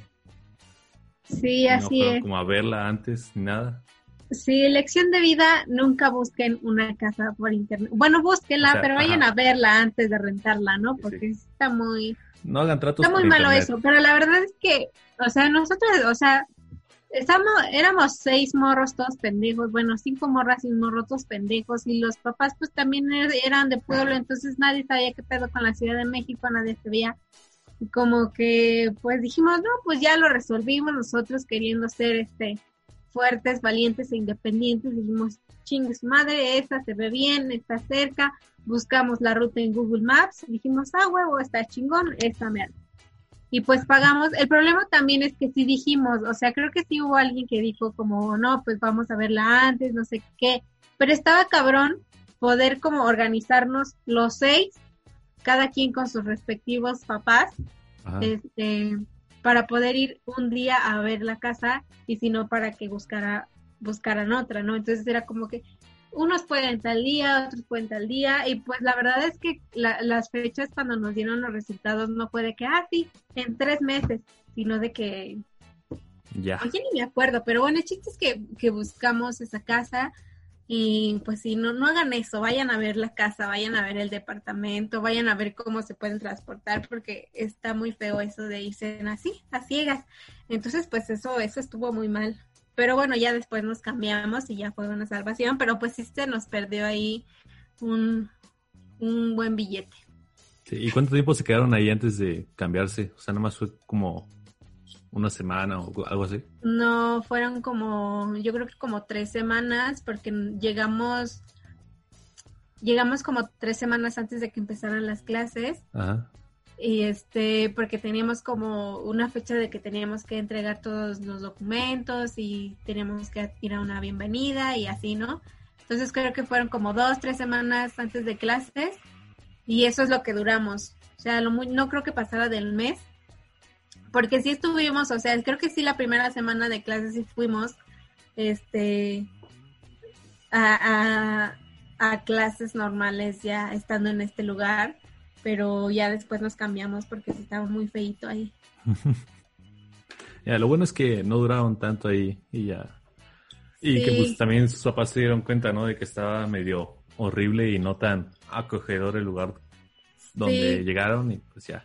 Sí, así es. Como a verla antes ni nada. Sí, elección de vida, nunca busquen una casa por internet. Bueno, búsquenla, pero vayan a verla antes de rentarla, ¿no? Porque está muy... No hagan tratos Está muy malo eso, pero la verdad es que, o sea, nosotros, o sea, Estamos, éramos seis morros todos pendejos, bueno, cinco morras y un morro todos pendejos, y los papás pues también er, eran de pueblo, entonces nadie sabía qué pedo con la Ciudad de México, nadie sabía. Como que pues dijimos, no, pues ya lo resolvimos nosotros queriendo ser este fuertes, valientes e independientes, dijimos, chingue madre, esta se ve bien, está cerca, buscamos la ruta en Google Maps, dijimos, ah, huevo, está chingón, esta mierda y pues pagamos. El problema también es que sí dijimos, o sea, creo que sí hubo alguien que dijo como, no, pues vamos a verla antes, no sé qué, pero estaba cabrón poder como organizarnos los seis, cada quien con sus respectivos papás, este, para poder ir un día a ver la casa y si no para que buscara, buscaran otra, ¿no? Entonces era como que unos pueden tal día, otros pueden tal día, y pues la verdad es que las fechas cuando nos dieron los resultados no fue de que, ah, sí, en tres meses, sino de que... Ya. Oye, ni me acuerdo, pero bueno, el chiste es que, que buscamos esa casa y pues sí, no, no hagan eso, vayan a ver la casa, vayan a ver el departamento, vayan a ver cómo se pueden transportar, porque está muy feo eso de irse así, a ciegas. Entonces, pues eso, eso estuvo muy mal. Pero bueno, ya después nos cambiamos y ya fue una salvación, pero pues sí se nos perdió ahí un, buen billete. ¿Y cuánto tiempo se quedaron ahí antes de cambiarse? O sea, nada más fue como una semana o algo así. No, fueron como, yo creo que como tres semanas, porque llegamos, llegamos como tres semanas antes de que empezaran las clases. Ajá y este porque teníamos como una fecha de que teníamos que entregar todos los documentos y teníamos que ir a una bienvenida y así, ¿no? Entonces creo que fueron como dos, tres semanas antes de clases y eso es lo que duramos. O sea, lo no creo que pasara del mes, porque sí estuvimos, o sea, creo que sí la primera semana de clases sí fuimos, este, a, a, a clases normales ya estando en este lugar pero ya después nos cambiamos porque estaba muy feito ahí. ya, lo bueno es que no duraron tanto ahí y ya. Y que pues también sus papás se dieron cuenta, ¿no? De que estaba medio horrible y no tan acogedor el lugar donde llegaron y pues ya,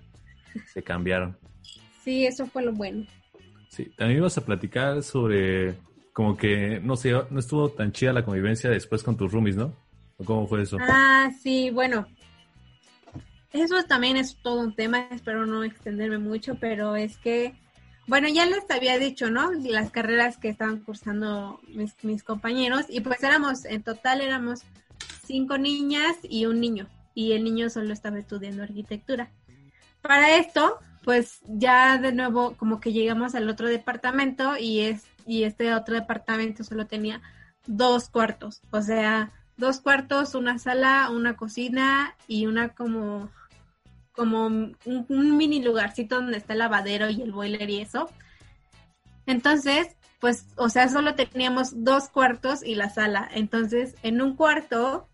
se cambiaron. Sí, eso fue lo bueno. Sí, también ibas a platicar sobre como que, no sé, no estuvo tan chida la convivencia después con tus roomies, ¿no? ¿Cómo fue eso? Ah, sí, bueno, eso también es todo un tema, espero no extenderme mucho, pero es que, bueno, ya les había dicho, ¿no? Las carreras que estaban cursando mis, mis compañeros y pues éramos, en total éramos cinco niñas y un niño y el niño solo estaba estudiando arquitectura. Para esto, pues ya de nuevo como que llegamos al otro departamento y es y este otro departamento solo tenía dos cuartos, o sea, dos cuartos, una sala, una cocina y una como como un, mini lugarcito donde está el lavadero y el boiler y eso. Entonces, pues, o sea, solo teníamos dos cuartos y la sala. Entonces, en un cuarto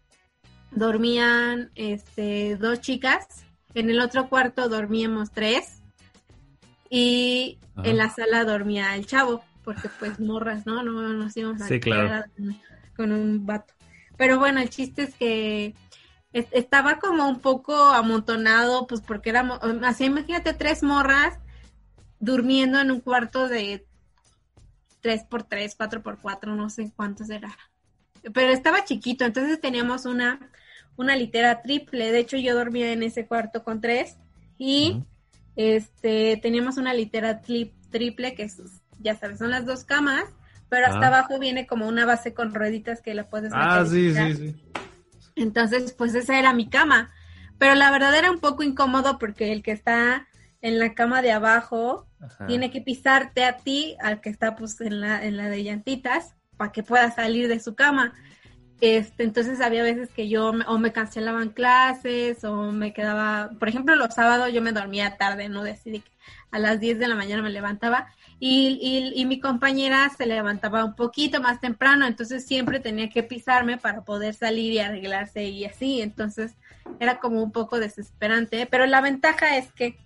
dormían este, dos chicas, en el otro cuarto dormíamos tres y en la sala dormía el chavo, porque pues morras, ¿no? No nos íbamos a sí, claro. con un vato. Pero bueno, el chiste es que estaba como un poco amontonado, pues porque éramos, así imagínate tres morras durmiendo en un cuarto de 3 por 3 4 por 4 no sé cuántos era. Pero estaba chiquito, entonces teníamos una, una litera triple. De hecho, yo dormía en ese cuarto con tres y este teníamos una litera triple que es, ya sabes, son las dos camas, pero hasta ah. abajo viene como una base con rueditas que la puedes Ah, sí, sí, sí. Entonces, pues esa era mi cama. Pero la verdad era un poco incómodo porque el que está en la cama de abajo tiene que pisarte a ti, al que está pues en la, en la de llantitas, para que pueda salir de su cama. Este, entonces había veces que yo o me cancelaban clases o me quedaba, por ejemplo, los sábados yo me dormía tarde, no decidí que a las 10 de la mañana me levantaba y, y, mi compañera se levantaba un poquito más temprano, entonces siempre tenía que pisarme para poder salir y arreglarse y así, entonces era como un poco desesperante, pero la ventaja es que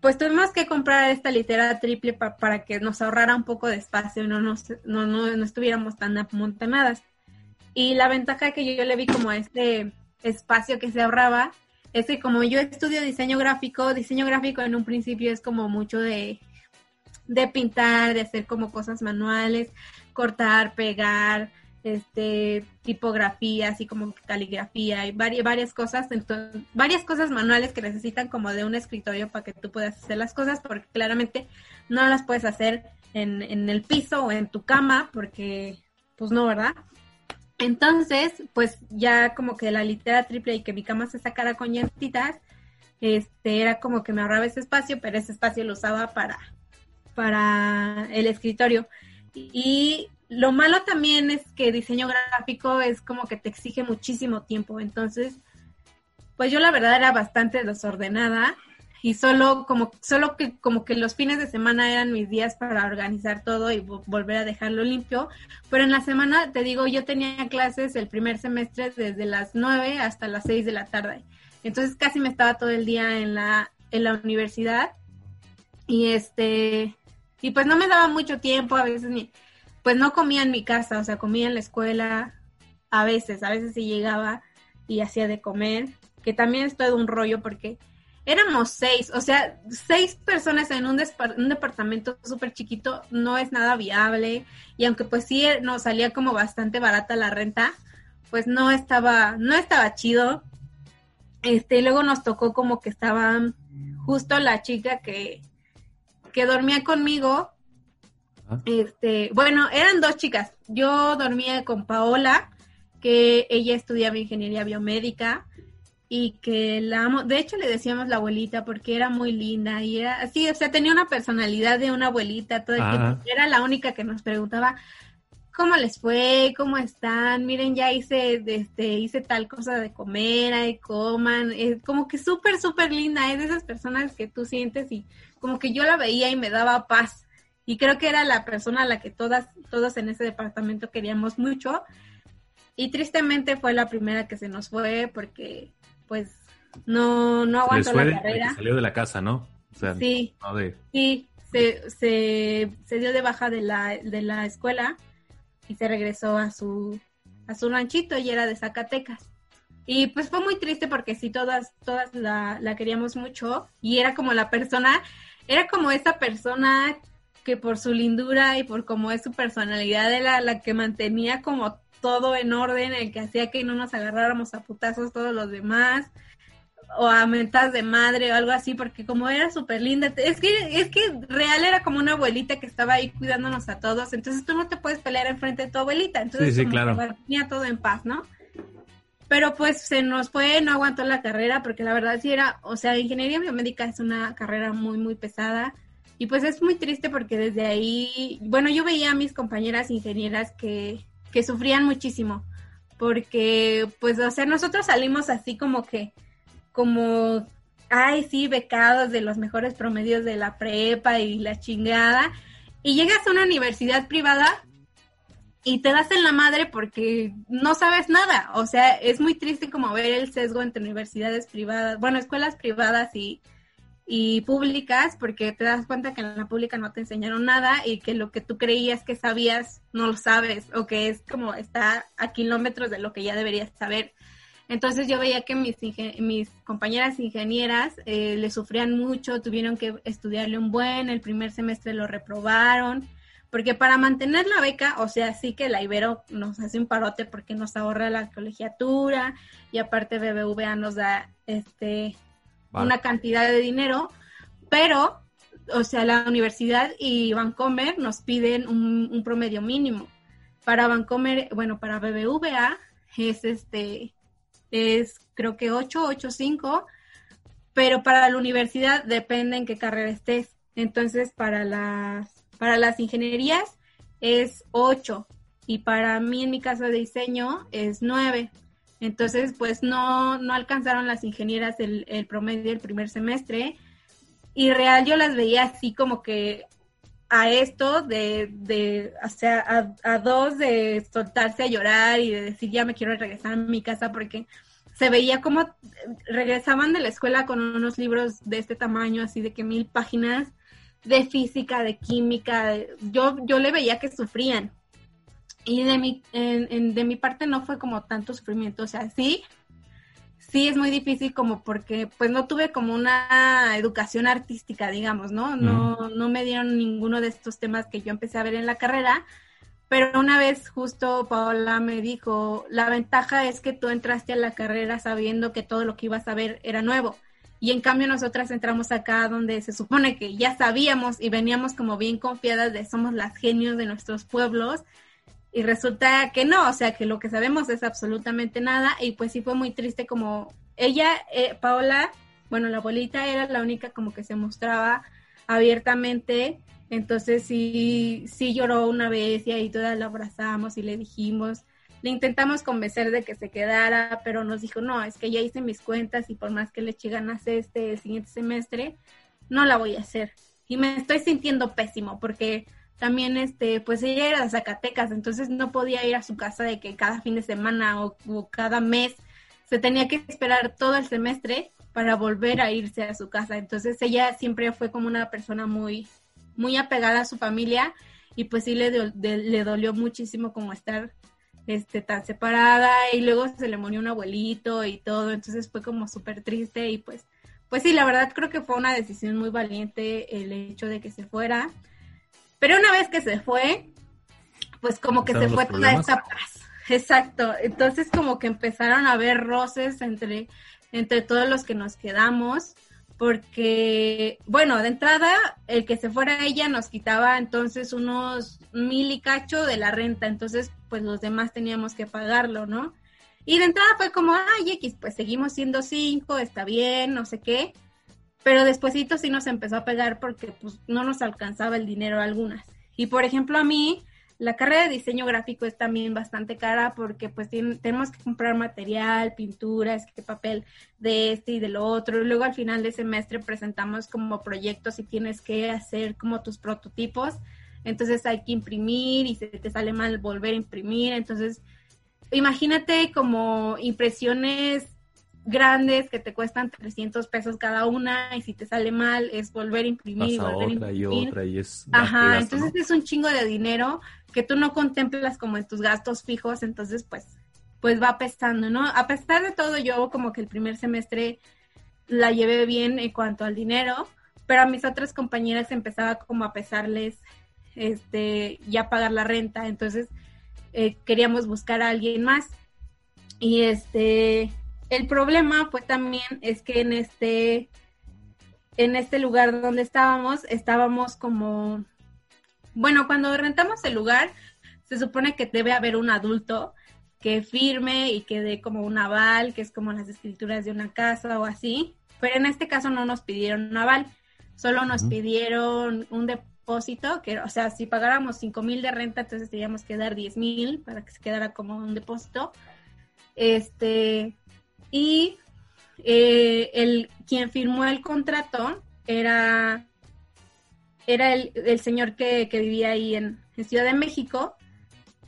pues tuvimos que comprar esta litera triple para que nos ahorrara un poco de espacio y no, nos, no, no, no estuviéramos tan amontonadas. Y la ventaja que yo, le vi como a este espacio que se ahorraba es que como yo estudio diseño gráfico, diseño gráfico en un principio es como mucho de, de pintar, de hacer como cosas manuales, cortar, pegar, este, tipografía, así como caligrafía y varias, varias cosas, entonces, varias cosas manuales que necesitan como de un escritorio para que tú puedas hacer las cosas, porque claramente no las puedes hacer en, en el piso o en tu cama, porque pues no, ¿verdad? Entonces, pues ya como que la litera triple y que mi cama se sacara con llantitas, este, era como que me ahorraba ese espacio, pero ese espacio lo usaba para, para el escritorio. Y lo malo también es que diseño gráfico es como que te exige muchísimo tiempo, entonces, pues yo la verdad era bastante desordenada y solo como solo que como que los fines de semana eran mis días para organizar todo y volver a dejarlo limpio, pero en la semana te digo, yo tenía clases el primer semestre desde las 9 hasta las 6 de la tarde. Entonces casi me estaba todo el día en la en la universidad y este y pues no me daba mucho tiempo, a veces ni pues no comía en mi casa, o sea, comía en la escuela, a veces, a veces sí llegaba y hacía de comer, que también es todo un rollo porque éramos seis, o sea, seis personas en un, un departamento súper chiquito no es nada viable y aunque pues sí nos salía como bastante barata la renta, pues no estaba, no estaba chido. Este, y luego nos tocó como que estaba justo la chica que, que dormía conmigo este, bueno, eran dos chicas. Yo dormía con Paola, que ella estudiaba ingeniería biomédica y que la amo. De hecho, le decíamos la abuelita porque era muy linda y era así, o sea, tenía una personalidad de una abuelita. Todo el Era la única que nos preguntaba cómo les fue, cómo están. Miren, ya hice, este, hice tal cosa de comer, ahí coman. Es como que súper, súper linda. Es de esas personas que tú sientes y como que yo la veía y me daba paz y creo que era la persona a la que todas, todos en ese departamento queríamos mucho. Y tristemente fue la primera que se nos fue porque, pues, no, no aguantó la carrera. Salió de la casa, ¿no? sí, sí, se, se, se, dio de baja de la, de la escuela y se regresó a su, a su ranchito y era de Zacatecas. Y pues fue muy triste porque sí, todas, todas la, la queríamos mucho y era como la persona, era como esa persona que por su lindura y por cómo es su personalidad era la que mantenía como todo en orden, el que hacía que no nos agarráramos a putazos todos los demás o a mentas de madre o algo así, porque como era súper linda, es que, es que real era como una abuelita que estaba ahí cuidándonos a todos, entonces tú no te puedes pelear enfrente de tu abuelita, entonces sí, sí, claro. tenía todo en paz, ¿no? Pero pues se nos fue, no aguantó la carrera, porque la verdad sí era, o sea, ingeniería biomédica es una carrera muy, muy pesada, y pues es muy triste porque desde ahí, bueno, yo veía a mis compañeras ingenieras que, que sufrían muchísimo, porque pues, o sea, nosotros salimos así como que, como, ay, sí, becados de los mejores promedios de la prepa y la chingada, y llegas a una universidad privada y te das en la madre porque no sabes nada, o sea, es muy triste como ver el sesgo entre universidades privadas, bueno, escuelas privadas y y públicas, porque te das cuenta que en la pública no te enseñaron nada y que lo que tú creías que sabías no lo sabes o que es como está a kilómetros de lo que ya deberías saber. Entonces yo veía que mis, mis compañeras ingenieras eh, le sufrían mucho, tuvieron que estudiarle un buen, el primer semestre lo reprobaron, porque para mantener la beca, o sea, sí que la Ibero nos hace un parote porque nos ahorra la colegiatura y aparte BBVA nos da este una cantidad de dinero, pero, o sea, la universidad y Vancomer nos piden un, promedio mínimo. Para Vancomer, bueno, para BBVA es este es creo que 8, 8, 5, pero para la universidad depende en qué carrera estés. Entonces, para las, para las ingenierías es 8 y para mí en mi caso de diseño es 9. Entonces, pues no, no alcanzaron las ingenieras el, promedio del primer semestre. Y real yo las veía así como que a esto de, de o sea, a, dos de soltarse a llorar y de decir ya me quiero regresar a mi casa porque se veía como regresaban de la escuela con unos libros de este tamaño, así de que mil páginas de física, de química, yo, yo le veía que sufrían. Y de mi, de mi parte no fue como tanto sufrimiento, o sea, sí, sí es muy difícil como porque pues no tuve como una educación artística, digamos, ¿no? No, no me dieron ninguno de estos temas que yo empecé a ver en la carrera, pero una vez justo Paola me dijo, la ventaja es que tú entraste a la carrera sabiendo que todo lo que ibas a ver era nuevo. Y en cambio nosotras entramos acá donde se supone que ya sabíamos y veníamos como bien confiadas de somos las genios de nuestros pueblos y resulta que no, o sea, que lo que sabemos es absolutamente nada y pues sí fue muy triste como ella, eh, Paola, bueno, la abuelita era la única como que se mostraba abiertamente, entonces sí, sí lloró una vez y ahí todas la abrazamos y le dijimos, le intentamos convencer de que se quedara, pero nos dijo, no, es que ya hice mis cuentas y por más que le eche ganas este siguiente semestre, no la voy a hacer. Y me estoy sintiendo pésimo porque también este pues ella era de Zacatecas entonces no podía ir a su casa de que cada fin de semana o, cada mes se tenía que esperar todo el semestre para volver a irse a su casa. Entonces ella siempre fue como una persona muy muy apegada a su familia y pues sí le, le dolió muchísimo como estar este tan separada y luego se le murió un abuelito y todo. Entonces fue como súper triste y pues pues sí la verdad creo que fue una decisión muy valiente el hecho de que se fuera pero una vez que se fue, pues como que se fue toda esa paz. Exacto. Entonces como que empezaron a haber roces entre, entre todos los que nos quedamos, porque, bueno, de entrada, el que se fuera ella nos quitaba entonces unos mil y cacho de la renta, entonces pues los demás teníamos que pagarlo, ¿no? Y de entrada fue como, ay, X, pues seguimos siendo cinco, está bien, no sé qué pero despuesito sí nos empezó a pegar porque pues no nos alcanzaba el dinero algunas. Y por ejemplo a mí, la carrera de diseño gráfico es también bastante cara porque pues tenemos que comprar material, pinturas, que papel de este y del otro. Luego al final de semestre presentamos como proyectos y tienes que hacer como tus prototipos. Entonces hay que imprimir y se te sale mal volver a imprimir. Entonces imagínate como impresiones grandes que te cuestan 300 pesos cada una y si te sale mal es volver a imprimir y volver a imprimir. y otra y es Ajá, entonces es un chingo de dinero que tú no contemplas como en tus gastos fijos, entonces pues pues va pesando, ¿no? A pesar de todo yo como que el primer semestre la llevé bien en cuanto al dinero, pero a mis otras compañeras empezaba como a pesarles este ya pagar la renta, entonces eh, queríamos buscar a alguien más y este el problema fue también es que en este en este lugar donde estábamos estábamos como bueno cuando rentamos el lugar se supone que debe haber un adulto que firme y que dé como un aval que es como las escrituras de una casa o así pero en este caso no nos pidieron un aval solo nos pidieron un depósito que o sea si pagáramos cinco mil de renta entonces teníamos que dar diez mil para que se quedara como un depósito. Este y eh, el quien firmó el contrato era, era el, señor que, vivía ahí en, Ciudad de México,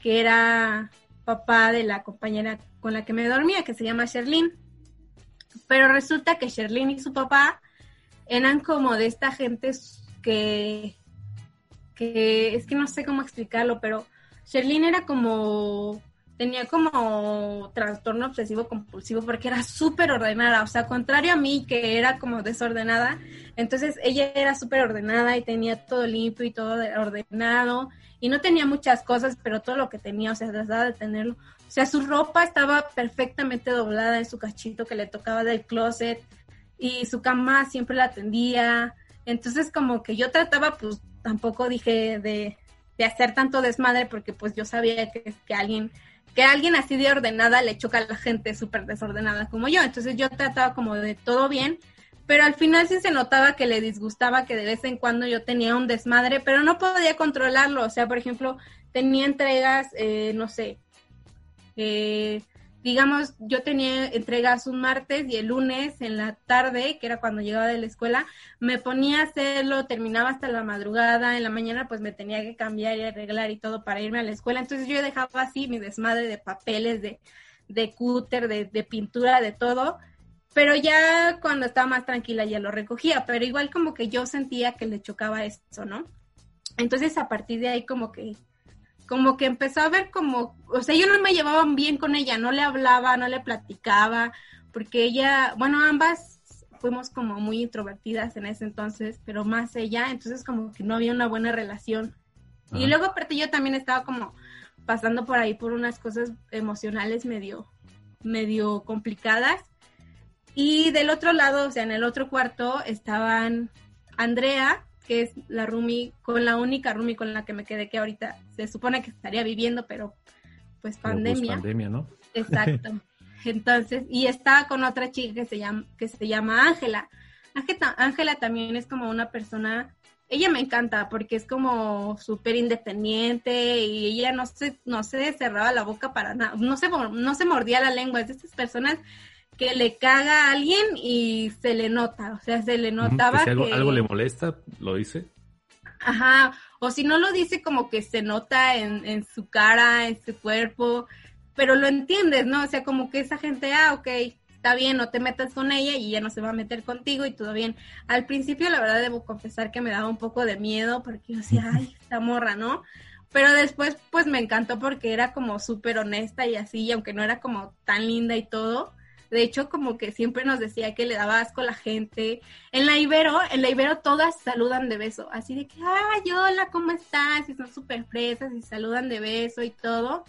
que era papá de la compañera con la que me dormía, que se llama Sherlyn. Pero resulta que Sherlyn y su papá eran como de esta gente que, que es que no sé cómo explicarlo, pero Sherlyn era como tenía como trastorno obsesivo compulsivo porque era súper ordenada, o sea, contrario a mí que era como desordenada, entonces ella era súper ordenada y tenía todo limpio y todo ordenado y no tenía muchas cosas, pero todo lo que tenía, o sea, trataba de tenerlo. O sea, su ropa estaba perfectamente doblada en su cachito que le tocaba del closet y su cama siempre la atendía. Entonces como que yo trataba, pues tampoco dije de, de hacer tanto desmadre porque pues yo sabía que, que alguien que alguien así de ordenada le choca a la gente súper desordenada como yo. Entonces yo trataba como de todo bien, pero al final sí se notaba que le disgustaba que de vez en cuando yo tenía un desmadre, pero no podía controlarlo. O sea, por ejemplo, tenía entregas, eh, no sé, eh, digamos, yo tenía entregas un martes y el lunes en la tarde, que era cuando llegaba de la escuela, me ponía a hacerlo, terminaba hasta la madrugada, en la mañana pues me tenía que cambiar y arreglar y todo para irme a la escuela. Entonces yo dejaba así mi desmadre de papeles, de, de cúter, de, de pintura, de todo. Pero ya cuando estaba más tranquila ya lo recogía, pero igual como que yo sentía que le chocaba eso, ¿no? Entonces a partir de ahí como que como que empezó a ver como, o sea, yo no me llevaba bien con ella, no le hablaba, no le platicaba, porque ella, bueno, ambas fuimos como muy introvertidas en ese entonces, pero más ella, entonces como que no había una buena relación. Y luego aparte yo también estaba como pasando por ahí por unas cosas emocionales medio, medio complicadas. Y del otro lado, o sea, en el otro cuarto estaban Andrea, que es la Rumi, con la única Rumi con la que me quedé, que ahorita se supone que estaría viviendo, pero pues, pues pandemia. pandemia, ¿no? Exacto. Entonces, y estaba con otra chica que se llama, que se llama Ángela. Ángela también es como una persona, ella me encanta porque es como súper independiente y ella no se, no se cerraba la boca para nada, no se, no se mordía la lengua, es de estas personas que le caga a alguien y se le nota, o sea, se le notaba que, si algo, le molesta, lo dice. Ajá, o si no lo dice como que se nota en, en su cara, en su cuerpo, pero lo entiendes, ¿no? O sea, como que esa gente, ah, ok, está bien, no te metas con ella y ella no se va a meter contigo y todo bien. Al principio, la verdad, debo confesar que me daba un poco de miedo porque yo decía, ay, esta morra, ¿no? Pero después, pues me encantó porque era como súper honesta y así, y aunque no era como tan linda y todo, de hecho, como que siempre nos decía que le daba asco a la gente. En la Ibero, en la Ibero todas saludan de beso. Así de que, ay, hola, ¿cómo estás? Y son súper fresas y saludan de beso y todo.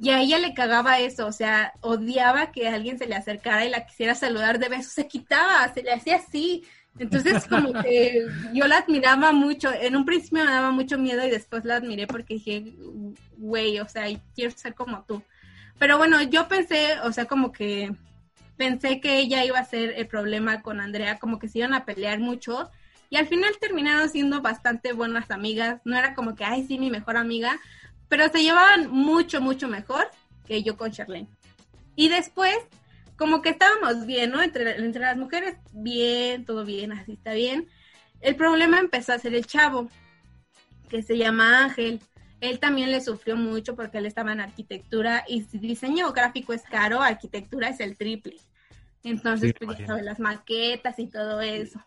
Y a ella le cagaba eso, o sea, odiaba que alguien se le acercara y la quisiera saludar de beso. Se quitaba, se le hacía así. Entonces, como que yo la admiraba mucho. En un principio me daba mucho miedo y después la admiré porque dije, güey, o sea, quiero ser como tú. Pero bueno, yo pensé, o sea, como que pensé que ella iba a ser el problema con Andrea, como que se iban a pelear mucho. Y al final terminaron siendo bastante buenas amigas. No era como que, ay, sí, mi mejor amiga, pero se llevaban mucho, mucho mejor que yo con Charlene. Y después, como que estábamos bien, ¿no? Entre, entre las mujeres, bien, todo bien, así está bien. El problema empezó a ser el chavo, que se llama Ángel. Él también le sufrió mucho porque él estaba en arquitectura y diseño gráfico es caro, arquitectura es el triple. Entonces, pues ya las maquetas y todo eso.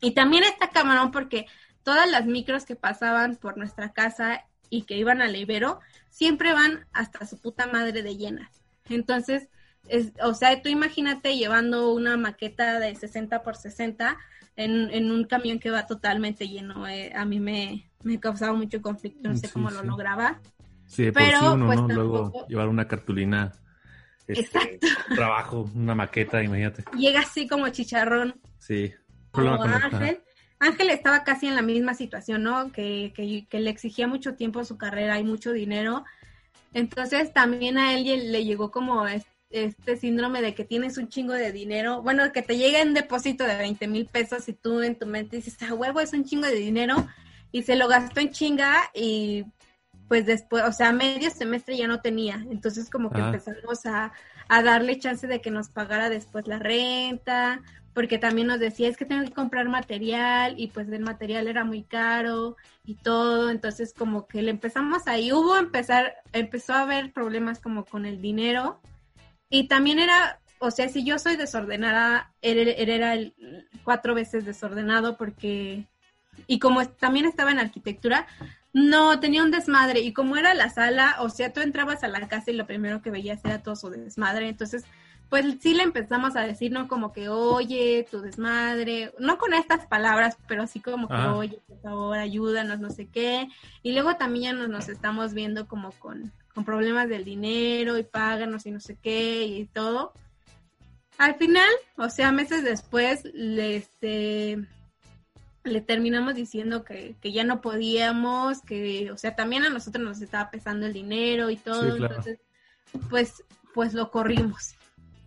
Y también está camarón porque todas las micros que pasaban por nuestra casa y que iban al Ibero, siempre van hasta su puta madre de llenas. Entonces, es, o sea, tú imagínate llevando una maqueta de 60 por 60 en, en un camión que va totalmente lleno. Eh, a mí me, me causaba mucho conflicto, no sé cómo lo lograba. Sí, pero uno, pues, Luego llevar una cartulina este, Exacto. trabajo, una maqueta, imagínate. Llega así como chicharrón. Sí. Ángel. Ángel estaba casi en la misma situación, ¿no? Que, que, le exigía mucho tiempo a su carrera y mucho dinero. Entonces también a él le llegó como este síndrome de que tienes un chingo de dinero. Bueno, que te llega en depósito de 20 mil pesos y tú en tu mente dices, ah, huevo, es un chingo de dinero. Y se lo gastó en chinga y pues después, o sea, medio semestre ya no tenía. Entonces como que ah. empezamos a, darle chance de que nos pagara después la renta, porque también nos decía, es que tengo que comprar material y pues el material era muy caro y todo, entonces como que le empezamos ahí, hubo empezar, empezó a haber problemas como con el dinero y también era, o sea, si yo soy desordenada, él, era el, cuatro veces desordenado porque, y como también estaba en arquitectura, No, tenía un desmadre y como era la sala, o sea, tú entrabas a la casa y lo primero que veías era todo su desmadre, entonces pues sí le empezamos a decir, ¿no? Como que, oye, tu desmadre, no con estas palabras, pero sí como que, oye, por favor, ayúdanos, no sé qué. Y luego también ya nos, nos estamos viendo como con, con problemas del dinero y páganos y no sé qué y todo. Al final, o sea, meses después, le, este, le terminamos diciendo que, que, ya no podíamos, que, o sea, también a nosotros nos estaba pesando el dinero y todo, entonces, pues, pues lo corrimos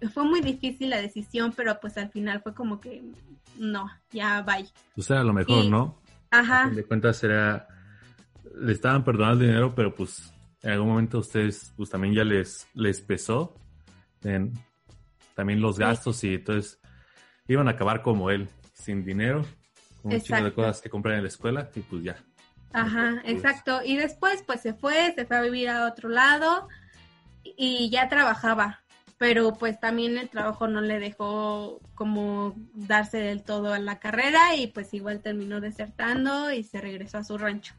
fue muy difícil la decisión, pero pues al final fue como que no, ya bye. Pues era lo mejor, ¿no? Ajá. De cuentas era, le estaban perdonando el dinero, pero pues en algún momento ustedes pues también ya les, les pesó también los gastos y entonces iban a acabar como él, sin dinero, un chico de cosas que comprar en la escuela y pues ya. Ajá, pues, exacto. Y después pues se fue, se fue a vivir a otro lado y ya trabajaba pero pues también el trabajo no le dejó como darse del todo a la carrera y pues igual terminó desertando y se regresó a su rancho.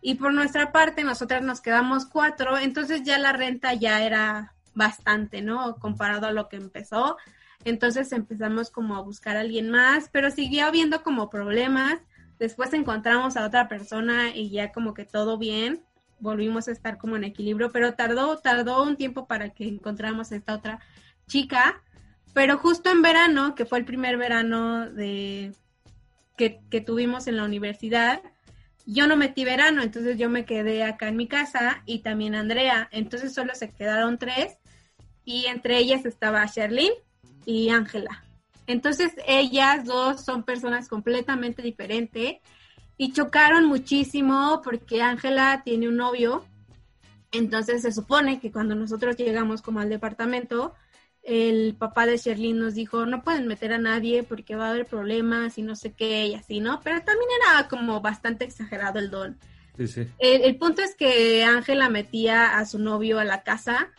Y por nuestra parte, nosotras nos quedamos cuatro, entonces ya la renta ya era bastante, ¿no? Comparado a lo que empezó. Entonces empezamos como a buscar a alguien más, pero siguió habiendo como problemas. Después encontramos a otra persona y ya como que todo bien. Volvimos a estar como en equilibrio, pero tardó, tardó un tiempo para que encontráramos a esta otra chica, pero justo en verano, que fue el primer verano de que, que tuvimos en la universidad, yo no metí verano, entonces yo me quedé acá en mi casa y también Andrea, entonces solo se quedaron tres y entre ellas estaba Sherlyn y Ángela. Entonces ellas dos son personas completamente diferentes y chocaron muchísimo porque Ángela tiene un novio. Entonces se supone que cuando nosotros llegamos como al departamento, el papá de Sherlyn nos dijo, no pueden meter a nadie porque va a haber problemas y no sé qué y así, ¿no? Pero también era como bastante exagerado el don. Sí, sí. El, punto es que Ángela metía a su novio a la casa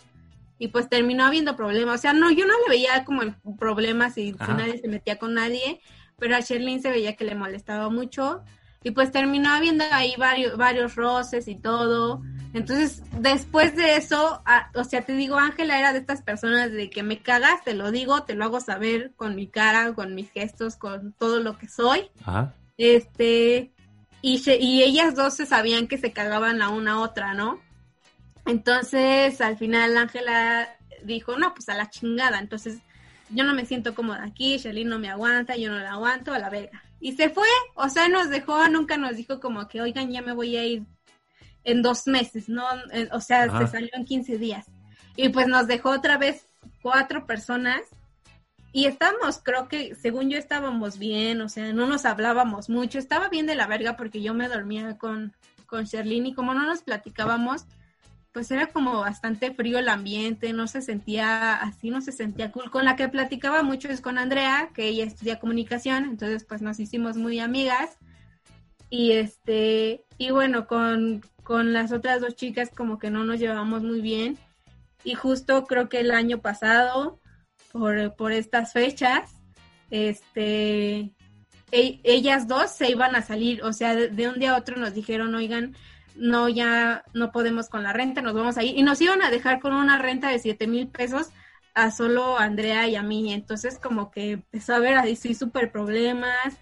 y pues terminó habiendo problemas. O sea, no, yo no le veía como problemas si, si nadie se metía con nadie, pero a Sherlyn se veía que le molestaba mucho y pues terminó habiendo ahí varios, varios roces y todo. Entonces, después de eso, o sea, te digo, Ángela era de estas personas de que me cagas, te lo digo, te lo hago saber con mi cara, con mis gestos, con todo lo que soy. Ajá. Este, y, y ellas dos se sabían que se cagaban la una a otra, ¿no? Entonces, al final Ángela dijo, no, pues a la chingada. Entonces, yo no me siento cómoda aquí, Shelly no me aguanta, yo no la aguanto, a la verga. Y se fue, o sea, nos dejó, nunca nos dijo como que, oigan, ya me voy a ir en dos meses, ¿no? O sea, se salió en 15 días. Y pues nos dejó otra vez cuatro personas y estábamos, creo que, según yo estábamos bien, o sea, no nos hablábamos mucho, estaba bien de la verga porque yo me dormía con, con Sherlyn y como no nos platicábamos, pues era como bastante frío el ambiente, no se sentía así, no se sentía cool. Con la que platicaba mucho es con Andrea, que ella estudia comunicación, entonces pues nos hicimos muy amigas. Y este, y bueno, con, con las otras dos chicas como que no nos llevamos muy bien. Y justo creo que el año pasado, por, por estas fechas, este, e, ellas dos se iban a salir, o sea, de un día a otro nos dijeron, oigan, no, ya no podemos con la renta, nos vamos a ir. Y nos iban a dejar con una renta de siete mil pesos a solo Andrea y a mí. Entonces como que empezó a haber así súper problemas.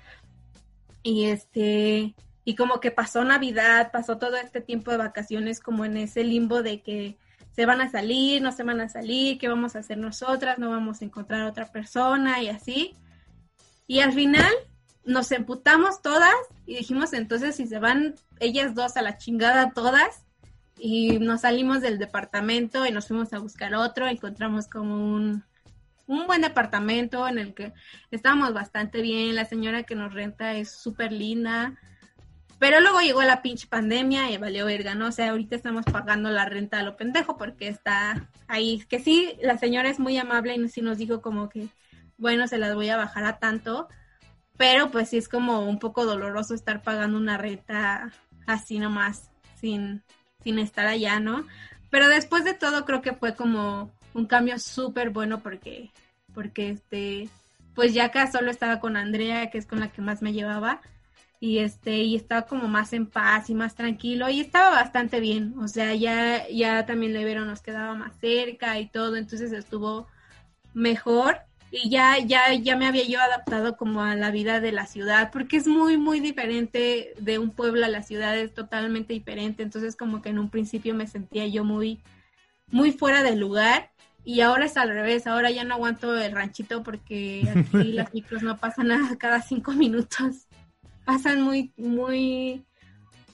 Y este, y como que pasó Navidad, pasó todo este tiempo de vacaciones como en ese limbo de que se van a salir, no se van a salir, qué vamos a hacer nosotras, no vamos a encontrar otra persona y así. Y al final nos emputamos todas y dijimos entonces si se van ellas dos a la chingada todas y nos salimos del departamento y nos fuimos a buscar otro, encontramos como un, un buen departamento en el que estábamos bastante bien, la señora que nos renta es súper linda, pero luego llegó la pinche pandemia y valió verga, ¿no? O sea, ahorita estamos pagando la renta a lo pendejo porque está ahí, que sí, la señora es muy amable y sí nos dijo como que, bueno, se las voy a bajar a tanto, pero pues sí es como un poco doloroso estar pagando una renta así nomás, sin, sin estar allá, ¿no? Pero después de todo creo que fue como un cambio súper bueno porque, porque este, pues ya acá solo estaba con Andrea, que es con la que más me llevaba, y este y estaba como más en paz y más tranquilo y estaba bastante bien o sea ya ya también Ibero nos quedaba más cerca y todo entonces estuvo mejor y ya ya ya me había yo adaptado como a la vida de la ciudad porque es muy muy diferente de un pueblo a la ciudad es totalmente diferente. Entonces como que en un principio me sentía yo muy muy fuera del lugar y ahora es al revés, ahora ya no aguanto el ranchito porque aquí las micros no pasan a cada cinco minutos. Pasan muy, muy,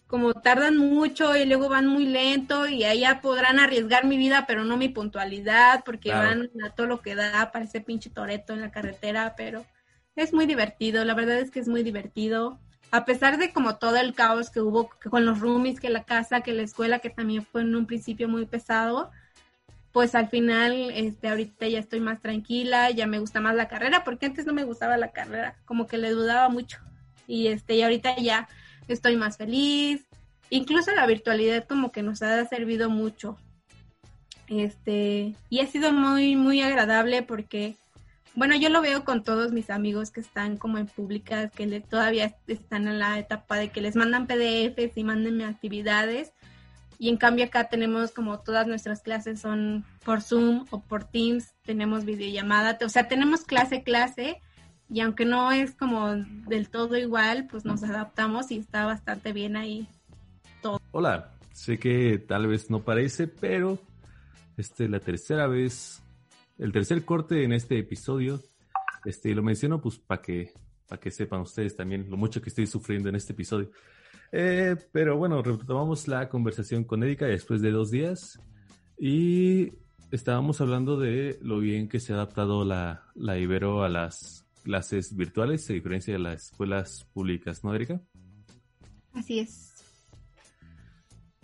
como tardan mucho y luego van muy lento y allá podrán arriesgar mi vida, pero no mi puntualidad, porque van a todo lo que da, parece pinche toreto en la carretera, pero es muy divertido, la verdad es que es muy divertido. A pesar de como todo el caos que hubo con los roomies, que la casa, que la escuela, que también fue en un principio muy pesado, pues al final, este, ahorita ya estoy más tranquila, ya me gusta más la carrera, porque antes no me gustaba la carrera, como que le dudaba mucho y este y ahorita ya estoy más feliz. Incluso la virtualidad como que nos ha servido mucho. Este, y ha sido muy muy agradable porque bueno, yo lo veo con todos mis amigos que están como en públicas, que todavía están en la etapa de que les mandan PDFs y mándenme actividades. Y en cambio acá tenemos como todas nuestras clases son por Zoom o por Teams, tenemos videollamada, o sea, tenemos clase clase y aunque no es como del todo igual, pues nos adaptamos y está bastante bien ahí todo. Hola, sé que tal vez no parece, pero este la tercera vez, el tercer corte en este episodio, este lo menciono pues para que para que sepan ustedes también lo mucho que estoy sufriendo en este episodio. Eh, pero bueno, retomamos la conversación con Erika después de dos días y estábamos hablando de lo bien que se ha adaptado la, la Ibero a las clases virtuales, a diferencia de las escuelas públicas, ¿no, Erika? Así es.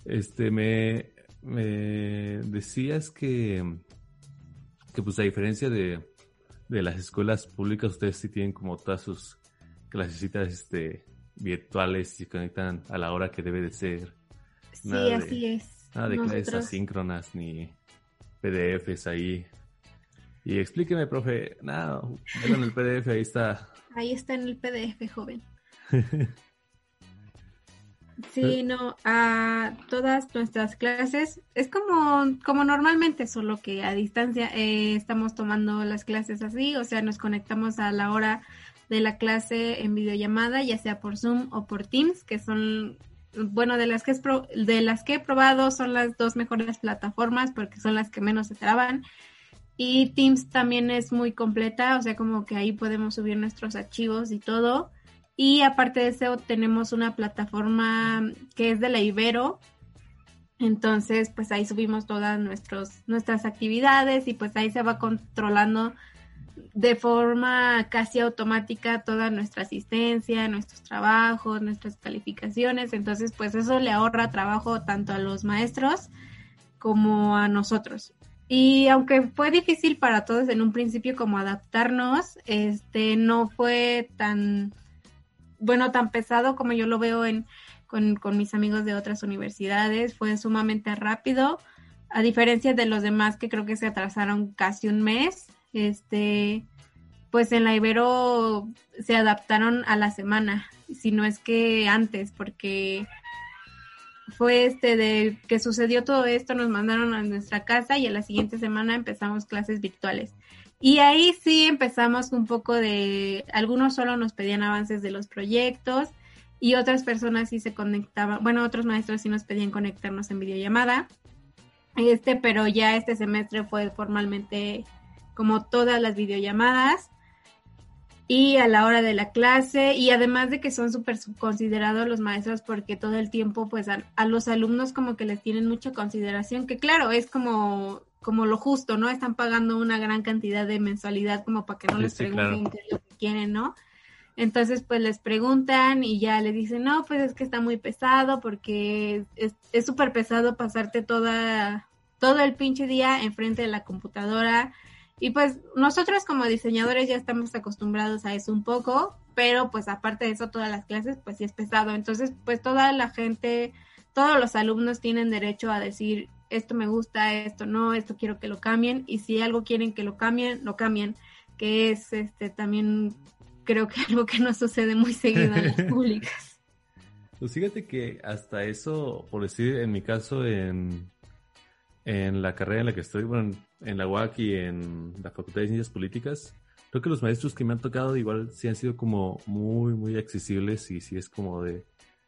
Este, me, me decías que, que pues a diferencia de, de las escuelas públicas, ustedes sí tienen como todas sus clasecitas este, virtuales y se conectan a la hora que debe de ser. Sí, así es. Nada de clases asíncronas ni PDFs ahí y explíqueme, profe. No, en el PDF, ahí está. Ahí está en el PDF, joven. Sí, no, a todas nuestras clases es como, como normalmente, solo que a distancia eh, estamos tomando las clases así, o sea, nos conectamos a la hora de la clase en videollamada, ya sea por Zoom o por Teams, que son, bueno, de las que, es de las que he probado son las dos mejores plataformas porque son las que menos se traban y Teams también es muy completa, o sea, como que ahí podemos subir nuestros archivos y todo. Y aparte de eso, tenemos una plataforma que es de la Ibero. Entonces, pues ahí subimos todas nuestros, nuestras actividades y pues ahí se va controlando de forma casi automática toda nuestra asistencia, nuestros trabajos, nuestras calificaciones. Entonces, pues eso le ahorra trabajo tanto a los maestros como a nosotros. Y aunque fue difícil para todos en un principio como adaptarnos, este no fue tan bueno, tan pesado como yo lo veo en con, con mis amigos de otras universidades, fue sumamente rápido, a diferencia de los demás que creo que se atrasaron casi un mes, este pues en la Ibero se adaptaron a la semana, si no es que antes, porque fue este de que sucedió todo esto, nos mandaron a nuestra casa y a la siguiente semana empezamos clases virtuales. Y ahí sí empezamos un poco de, algunos solo nos pedían avances de los proyectos y otras personas sí se conectaban, bueno, otros maestros sí nos pedían conectarnos en videollamada. Este, pero ya este semestre fue formalmente como todas las videollamadas y a la hora de la clase y además de que son súper considerados los maestros porque todo el tiempo pues a, los alumnos como que les tienen mucha consideración que claro es como como lo justo no están pagando una gran cantidad de mensualidad como para que no les pregunten qué es lo que quieren no entonces pues les preguntan y ya le dicen no pues es que está muy pesado porque es súper pesado pasarte toda todo el pinche día enfrente de la computadora y pues nosotros como diseñadores ya estamos acostumbrados a eso un poco, pero pues aparte de eso todas las clases pues sí es pesado. Entonces pues toda la gente, todos los alumnos tienen derecho a decir esto me gusta, esto no, esto quiero que lo cambien y si algo quieren que lo cambien, lo cambien, que es este también creo que algo que no sucede muy seguido en las públicas. Pues fíjate que hasta eso, por decir, en mi caso, en, en la carrera en la que estoy, bueno, en la UAC y en la Facultad de Ciencias Políticas, creo que los maestros que me han tocado igual sí han sido como muy, muy accesibles y sí es como de,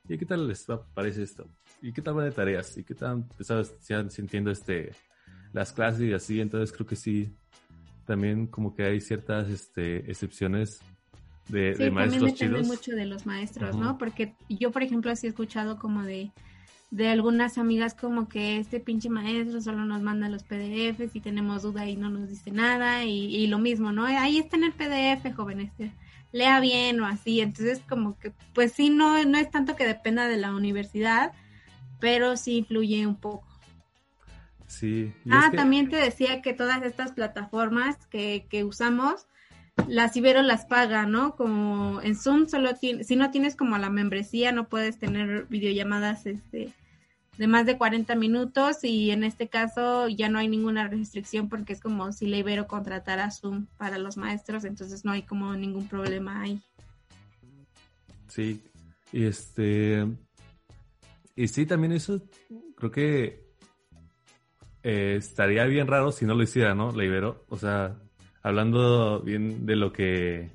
¿y qué tal les parece esto? ¿Y qué tal van de tareas? ¿Y qué tal pues, están sintiendo este, las clases y así? Entonces creo que sí, también como que hay ciertas este, excepciones de, de maestros también depende mucho de los maestros, ¿no? Porque yo, por ejemplo, así he escuchado como de, de algunas amigas como que este pinche maestro solo nos manda los PDFs y tenemos duda y no nos dice nada y, y lo mismo, ¿no? Ahí está en el PDF, joven, este, lea bien o así. Entonces como que, pues sí, no, no es tanto que dependa de la universidad, pero sí influye un poco. Sí. Ah, también te decía que todas estas plataformas que, que usamos, las Ibero las paga, ¿no? Como en Zoom solo tiene, si no tienes como la membresía, no puedes tener videollamadas este de más de 40 minutos y en este caso ya no hay ninguna restricción porque es como si la Ibero contratara Zoom para los maestros, entonces no hay como ningún problema ahí. Sí, este y sí, también eso creo que eh, estaría bien raro si no lo hiciera, ¿no? La Ibero, o sea, hablando bien de lo que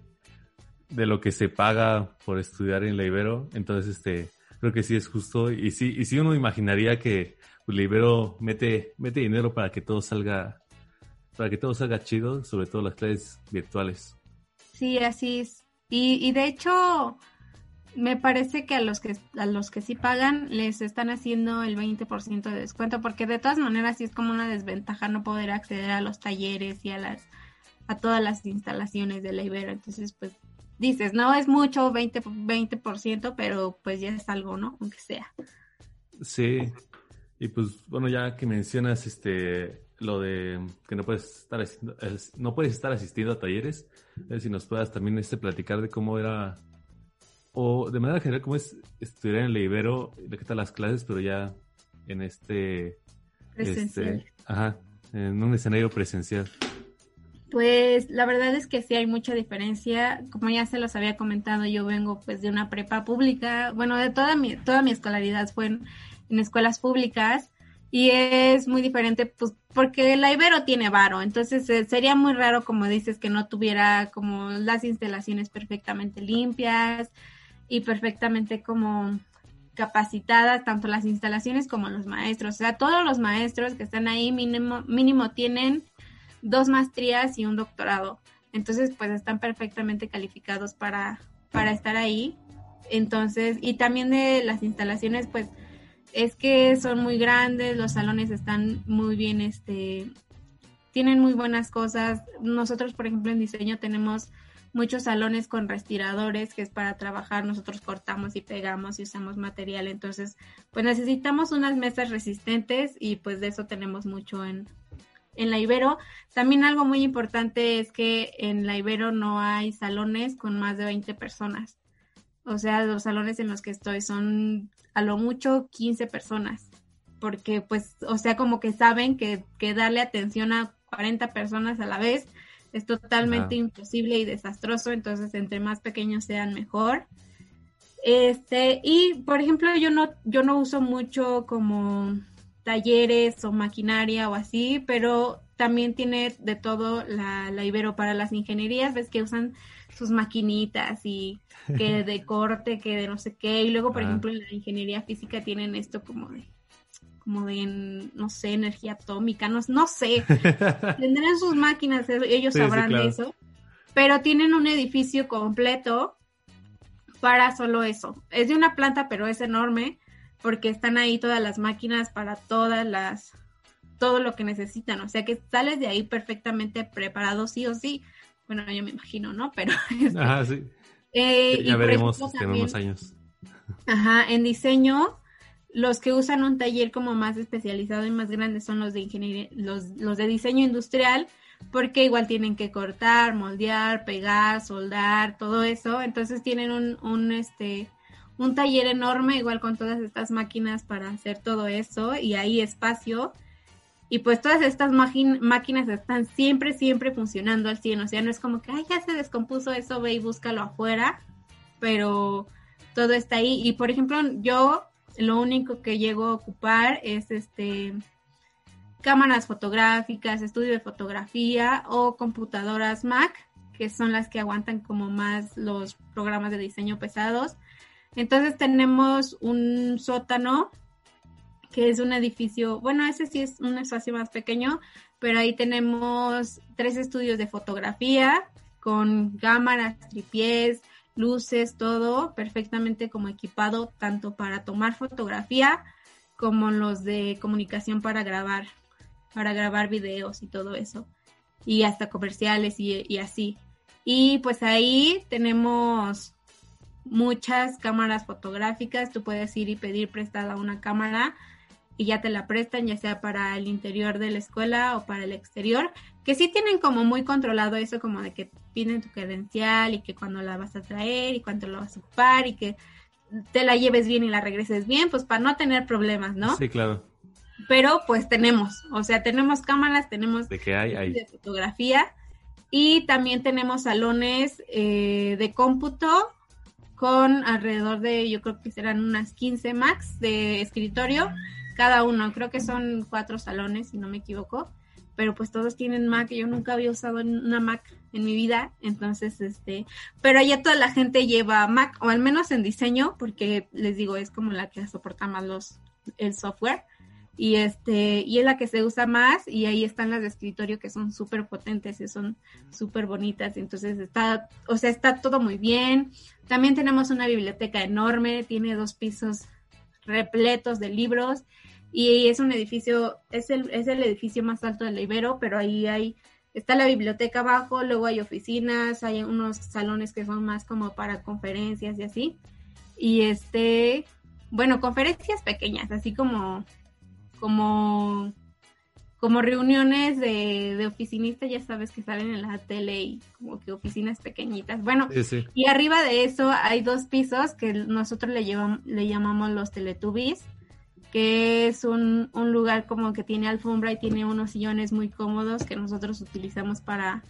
de lo que se paga por estudiar en la entonces este creo que sí es justo y sí y sí uno imaginaría que pues, mete mete dinero para que todo salga para que todo salga chido, sobre todo las clases virtuales. Sí, así es. Y, y de hecho, me parece que a los que a los que sí pagan les están haciendo el 20% de descuento porque de todas maneras sí es como una desventaja no poder acceder a los talleres y a las a todas las instalaciones de la Ibero. Entonces, pues dices, no es mucho, 20%, 20%, pero pues ya es algo, ¿no? Aunque sea. Sí. Y pues bueno, ya que mencionas este lo de que no puedes estar no puedes estar asistiendo a talleres, si nos puedas también este platicar de cómo era o de manera general cómo es estudiar en la Ibero, de qué tal las clases, pero ya en este presencial. Este, ajá, en un escenario presencial. Pues la verdad es que sí hay mucha diferencia. Como ya se los había comentado, yo vengo pues de una prepa pública. Bueno, de toda mi, toda mi escolaridad fue en, escuelas públicas y es muy diferente pues porque la Ibero tiene varo. Entonces eh, sería muy raro, como dices, que no tuviera como las instalaciones perfectamente limpias y perfectamente como capacitadas, tanto las instalaciones como los maestros. O sea, todos los maestros que están ahí mínimo, mínimo tienen dos maestrías y un doctorado. Entonces, pues están perfectamente calificados para, para estar ahí. Entonces, y también de las instalaciones, pues es que son muy grandes, los salones están muy bien, este, tienen muy buenas cosas. Nosotros, por ejemplo, en diseño tenemos muchos salones con respiradores, que es para trabajar, nosotros cortamos y pegamos y usamos material, entonces pues necesitamos unas mesas resistentes y pues de eso tenemos mucho en, en la Ibero. También algo muy importante es que en la Ibero no hay salones con más de 20 personas. O sea, los salones en los que estoy son a lo mucho 15 personas. Porque pues, o sea, como que saben que, que darle atención a 40 personas a la vez es totalmente imposible y desastroso. Entonces, entre más pequeños sean, mejor. Este, y por ejemplo, yo no, yo no uso mucho como talleres o maquinaria o así, pero también tiene de todo la, la Ibero para las ingenierías, ves que usan sus maquinitas y que de corte, que de no sé qué, y luego por ejemplo en la ingeniería física tienen esto como de como de, no sé, energía atómica, no, no sé, tendrán sus máquinas, ellos sabrán de eso, pero tienen un edificio completo para solo eso. Es de una planta, pero es enorme porque están ahí todas las máquinas para todas las todo lo que necesitan, o sea que sales de ahí perfectamente preparado sí o sí. Bueno, yo me imagino, ¿no? Pero este, Ajá, sí. Eh, ya veremos en unos años. Ajá, en diseño los que usan un taller como más especializado y más grande son los de ingeniería, los, los de diseño industrial, porque igual tienen que cortar, moldear, pegar, soldar, todo eso. Entonces tienen un, un este un taller enorme, igual con todas estas máquinas para hacer todo eso y ahí espacio. Y pues todas estas máquinas están siempre, siempre funcionando al 100. O sea, no es como que, ay, ya se descompuso eso, ve y búscalo afuera. Pero todo está ahí. Y por ejemplo, yo lo único que llego a ocupar es este cámaras fotográficas, estudio de fotografía o computadoras Mac, que son las que aguantan como más los programas de diseño pesados. Entonces tenemos un sótano que es un edificio, bueno, ese sí es un espacio más pequeño, pero ahí tenemos tres estudios de fotografía con cámaras, tripiés, luces, todo perfectamente como equipado tanto para tomar fotografía como los de comunicación para grabar, para grabar videos y todo eso, y hasta comerciales y, y así. Y pues ahí tenemos muchas cámaras fotográficas, tú puedes ir y pedir prestada una cámara y ya te la prestan, ya sea para el interior de la escuela o para el exterior, que sí tienen como muy controlado eso, como de que piden tu credencial y que cuando la vas a traer y cuánto la vas a ocupar y que te la lleves bien y la regreses bien, pues para no tener problemas, ¿no? Sí, claro. Pero pues tenemos, o sea, tenemos cámaras, tenemos de que hay, hay. de fotografía y también tenemos salones eh, de cómputo con alrededor de, yo creo que serán unas 15 max de escritorio cada uno. Creo que son cuatro salones, si no me equivoco. Pero pues todos tienen Mac. Yo nunca había usado una Mac en mi vida. Entonces, este, pero ya toda la gente lleva Mac, o al menos en diseño, porque les digo, es como la que soporta más los, el software. Y este, y es la que se usa más, y ahí están las de escritorio que son súper potentes y son súper bonitas. Entonces está, o sea, está todo muy bien. También tenemos una biblioteca enorme, tiene dos pisos repletos de libros y es un edificio, es el, es el edificio más alto del Ibero, pero ahí hay, está la biblioteca abajo, luego hay oficinas, hay unos salones que son más como para conferencias y así. Y este, bueno, conferencias pequeñas, así como, como, como reuniones de, de oficinistas, ya sabes que salen en la tele y como que oficinas pequeñitas. Bueno, y arriba de eso hay dos pisos que nosotros le, llevamos, le llamamos los Teletubbies que es un, un, lugar como que tiene alfombra y tiene unos sillones muy cómodos que nosotros utilizamos para,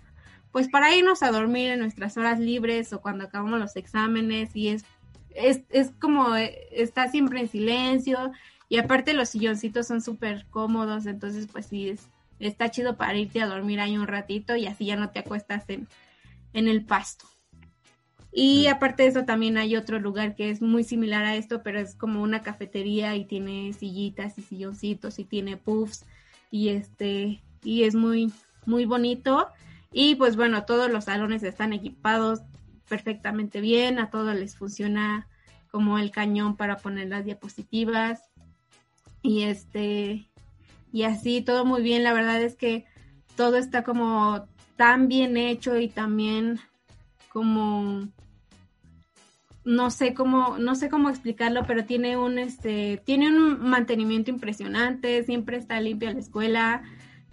pues para irnos a dormir en nuestras horas libres o cuando acabamos los exámenes y es, es, es como, eh, está siempre en silencio y aparte los silloncitos son súper cómodos, entonces pues sí, es, está chido para irte a dormir ahí un ratito y así ya no te acuestas en, en el pasto. Y aparte de eso también hay otro lugar que es muy similar a esto, pero es como una cafetería y tiene sillitas y silloncitos y tiene puffs y este y es muy muy bonito. Y pues bueno, todos los salones están equipados perfectamente bien, a todos les funciona como el cañón para poner las diapositivas y este y así todo muy bien, la verdad es que todo está como tan bien hecho y también como no sé cómo, no sé cómo explicarlo, pero tiene un este, tiene un mantenimiento impresionante, siempre está limpia la escuela,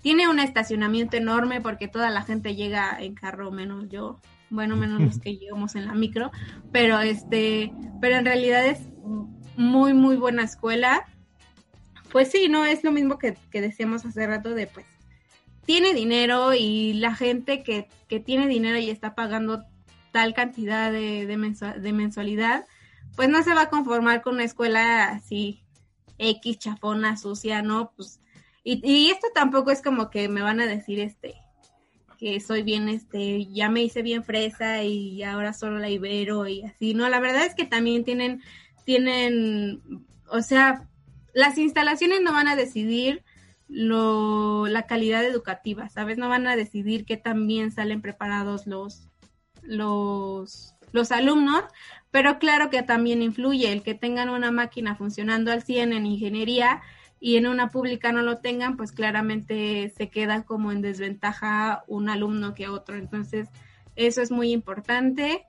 tiene un estacionamiento enorme porque toda la gente llega en carro, menos yo, bueno, menos los que llegamos en la micro, pero este, pero en realidad es muy, muy buena escuela. Pues sí, no, es lo mismo que, que decíamos hace rato de pues, tiene dinero y la gente que, que tiene dinero y está pagando tal cantidad de, de, mensualidad, pues no se va a conformar con una escuela así X, chafona, sucia, ¿no? Pues, y, y, esto tampoco es como que me van a decir, este, que soy bien, este, ya me hice bien fresa y ahora solo la ibero y así, ¿no? La verdad es que también tienen, tienen, o sea, las instalaciones no van a decidir lo, la calidad educativa, ¿sabes? No van a decidir qué tan bien salen preparados los, los, los alumnos, pero claro que también influye el que tengan una máquina funcionando al 100 en ingeniería y en una pública no lo tengan, pues claramente se queda como en desventaja un alumno que otro. Entonces, eso es muy importante.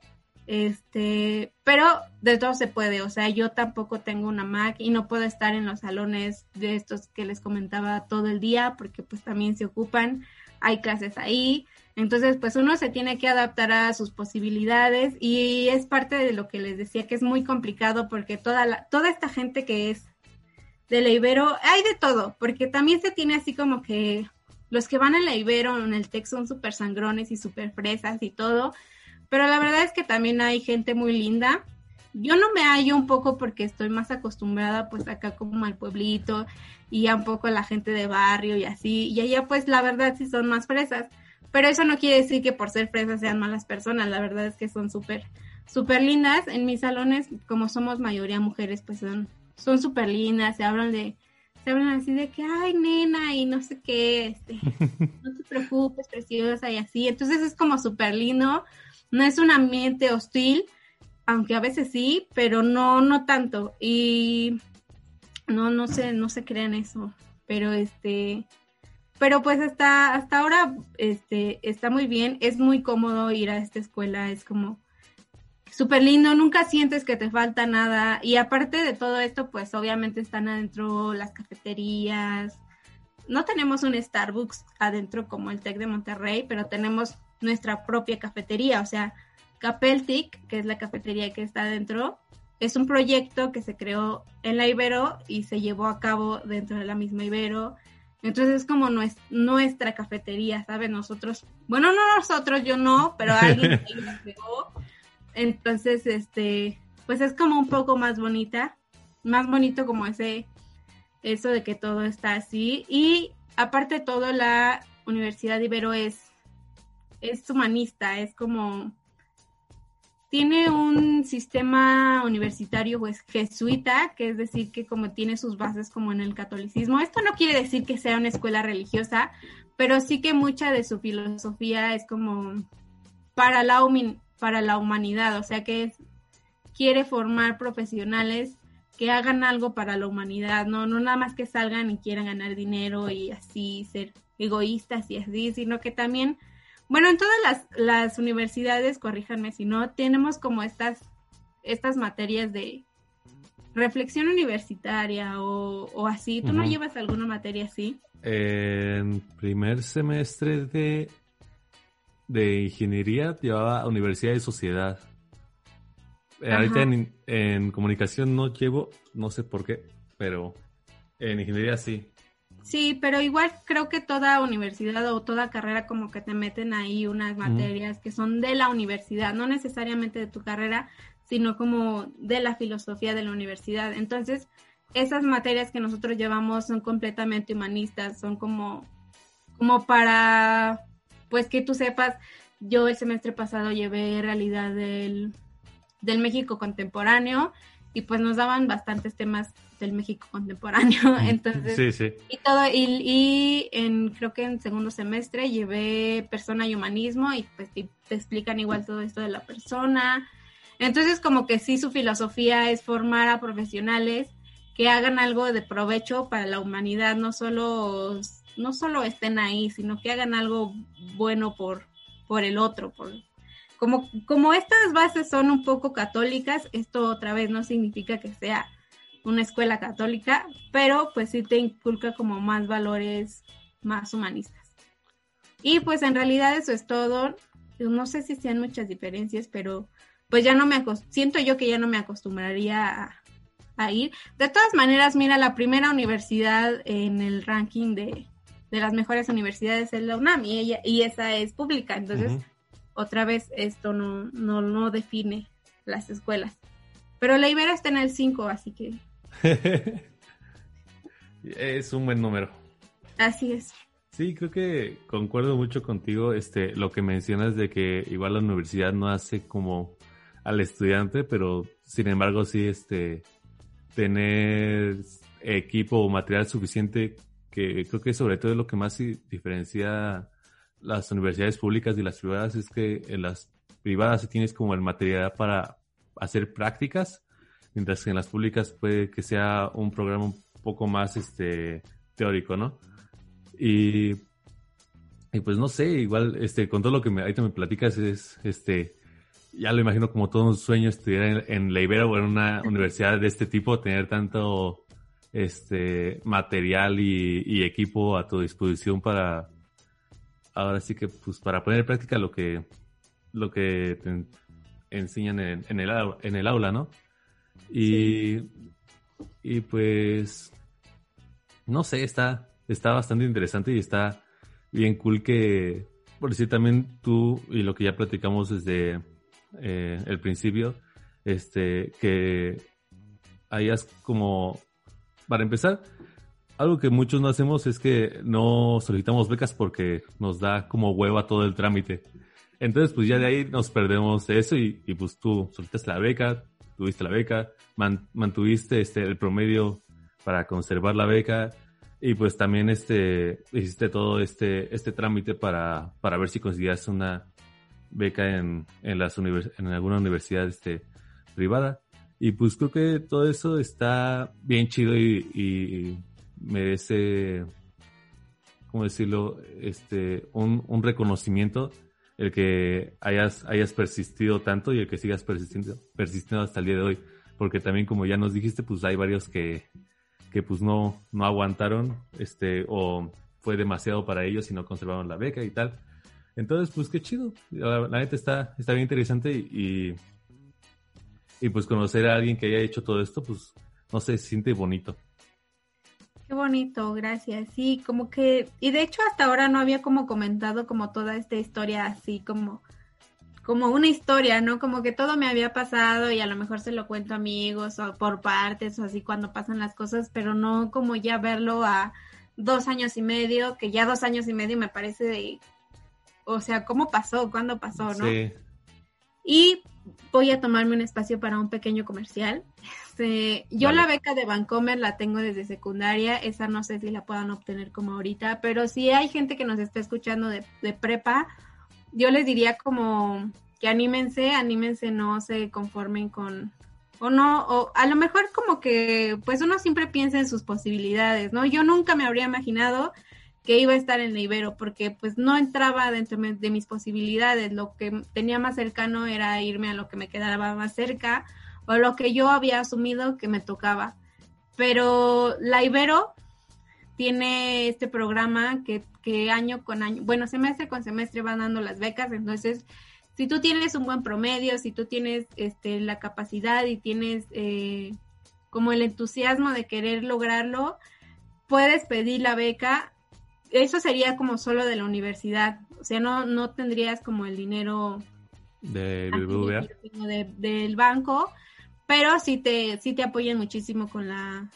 Este, pero de todo se puede, o sea, yo tampoco tengo una Mac y no puedo estar en los salones de estos que les comentaba todo el día porque pues también se ocupan, hay clases ahí, entonces, pues uno se tiene que adaptar a sus posibilidades y es parte de lo que les decía que es muy complicado porque toda la, toda esta gente que es de la Ibero, hay de todo, porque también se tiene así como que los que van a la Ibero en el TEC son súper sangrones y súper fresas y todo, pero la verdad es que también hay gente muy linda. Yo no me hallo un poco porque estoy más acostumbrada pues acá como al pueblito y a un poco a la gente de barrio y así, y allá pues la verdad sí son más fresas, pero eso no quiere decir que por ser fresas sean malas personas, la verdad es que son súper, súper lindas, en mis salones como somos mayoría mujeres pues son son súper lindas, se hablan de, se hablan así de que, ay, nena, y no sé qué, este, no te preocupes, preciosa, y así, entonces es como súper lindo, no es un ambiente hostil, aunque a veces sí, pero no, no tanto. Y no, no sé, no se crean eso. Pero este, pero pues hasta, hasta ahora, este, está muy bien, es muy cómodo ir a esta escuela, es como súper lindo, nunca sientes que te falta nada. Y aparte de todo esto, pues obviamente están adentro las cafeterías. No tenemos un Starbucks adentro como el Tec de Monterrey, pero tenemos nuestra propia cafetería, o sea, Capeltic, que es la cafetería que está adentro, es un proyecto que se creó en la Ibero y se llevó a cabo dentro de la misma Ibero. Entonces es como nuestra cafetería, ¿sabes? Nosotros, bueno, no nosotros, yo no, pero alguien la creó. Entonces, este, pues es como un poco más bonita, más bonito como ese, eso de que todo está así. Y aparte de todo, la Universidad de Ibero es, es humanista, es como tiene un sistema universitario pues jesuita, que es decir que como tiene sus bases como en el catolicismo. Esto no quiere decir que sea una escuela religiosa, pero sí que mucha de su filosofía es como para la, para la humanidad, o sea que quiere formar profesionales que hagan algo para la humanidad, no, no nada más que salgan y quieran ganar dinero y así ser egoístas y así, sino que también bueno, en todas las, las universidades, corríjanme si no, tenemos como estas, estas materias de reflexión universitaria o, así. ¿Tú no llevas alguna materia así? En primer semestre de, de ingeniería llevaba Universidad de Sociedad. Eh, ahorita en, en, comunicación no llevo, no sé por qué, pero en ingeniería sí. Sí, pero igual creo que toda universidad o toda carrera como que te meten ahí unas materias que son de la universidad, no necesariamente de tu carrera, sino como de la filosofía de la universidad. Entonces, esas materias que nosotros llevamos son completamente humanistas, son como, como para, pues que tú sepas, yo el semestre pasado llevé realidad del, del México contemporáneo y pues nos daban bastantes temas del México contemporáneo. Entonces, y todo, y, en, creo que en segundo semestre llevé persona y humanismo y pues te, explican igual todo esto de la persona. Entonces, como que sí, su filosofía es formar a profesionales que hagan algo de provecho para la humanidad, no solo, no solo estén ahí, sino que hagan algo bueno por, por el otro, por, como, estas bases son un poco católicas, esto otra vez no significa que sea una escuela católica, pero pues sí te inculca como más valores más humanistas. Y pues en realidad eso es todo. No sé si sean muchas diferencias, pero pues ya no me siento yo que ya no me acostumbraría a, ir. De todas maneras, mira, la primera universidad en el ranking de, las mejores universidades es la UNAM y, y esa es pública. Entonces, otra vez esto no, no, no define las escuelas. Pero la Ibero está en el 5, así que... es un buen número. Así es. Sí, creo que concuerdo mucho contigo, este, lo que mencionas de que igual la universidad no hace como al estudiante, pero sin embargo sí, este, tener equipo o material suficiente, que creo que sobre todo es lo que más diferencia las universidades públicas y las privadas es que en las privadas tienes como el material para hacer prácticas, mientras que en las públicas puede que sea un programa un poco más este teórico, ¿no? Y, y pues no sé, igual este con todo lo que me, ahorita me platicas es este ya lo imagino como todo un sueño estudiar en, la Ibero o en una universidad de este tipo, tener tanto este material y, y equipo a tu disposición para ahora sí que pues para poner en práctica lo que lo que te enseñan en, en, el, en el aula, ¿no? Y, y pues no sé, está, está bastante interesante y está bien cool que, por decir también tú y lo que ya platicamos desde eh, el principio, este, que hayas como, para empezar, algo que muchos no hacemos es que no solicitamos becas porque nos da como hueva todo el trámite. Entonces, pues ya de ahí nos perdemos eso y, pues tú solicitaste la beca, tuviste la beca, mantuviste este, el promedio para conservar la beca y pues también este, hiciste todo este, este trámite para, para ver si conseguías una beca en, en, las en alguna universidad este, privada. Y pues creo que todo eso está bien chido y, y merece, ¿cómo decirlo? Este, un, un reconocimiento el que hayas, hayas persistido tanto y el que sigas persistiendo, persistiendo hasta el día de hoy. Porque también, como ya nos dijiste, pues hay varios que, que pues no, no aguantaron, este, o fue demasiado para ellos y no conservaron la beca y tal. Entonces, pues qué chido. La, neta está, está bien interesante y, y pues conocer a alguien que haya hecho todo esto, pues no sé, se siente bonito. Qué bonito, gracias. Sí, como que, y de hecho hasta ahora no había como comentado como toda esta historia así como, como una historia, ¿no? Como que todo me había pasado y a lo mejor se lo cuento a amigos o por partes o así cuando pasan las cosas, pero no como ya verlo a dos años y medio, que ya dos años y medio me parece de, o sea, ¿cómo pasó? ¿Cuándo pasó? ¿No? Sí. Y voy a tomarme un espacio para un pequeño comercial. Este, yo la beca de Vancomer la tengo desde secundaria, esa no sé si la puedan obtener como ahorita, pero si hay gente que nos está escuchando de, de prepa, yo les diría como que anímense, anímense, no se conformen con, o no, o a lo mejor como que, pues uno siempre piensa en sus posibilidades, ¿no? Yo nunca me habría imaginado que iba a estar en la Ibero, porque pues no entraba dentro de mis posibilidades, lo que tenía más cercano era irme a lo que me quedaba más cerca o lo que yo había asumido que me tocaba. Pero la Ibero tiene este programa que, que año con año, bueno, semestre con semestre van dando las becas, entonces si tú tienes un buen promedio, si tú tienes este, la capacidad y tienes eh, como el entusiasmo de querer lograrlo, puedes pedir la beca eso sería como solo de la universidad, o sea, no, no tendrías como el dinero de del banco, pero sí te, sí te apoyan muchísimo con la,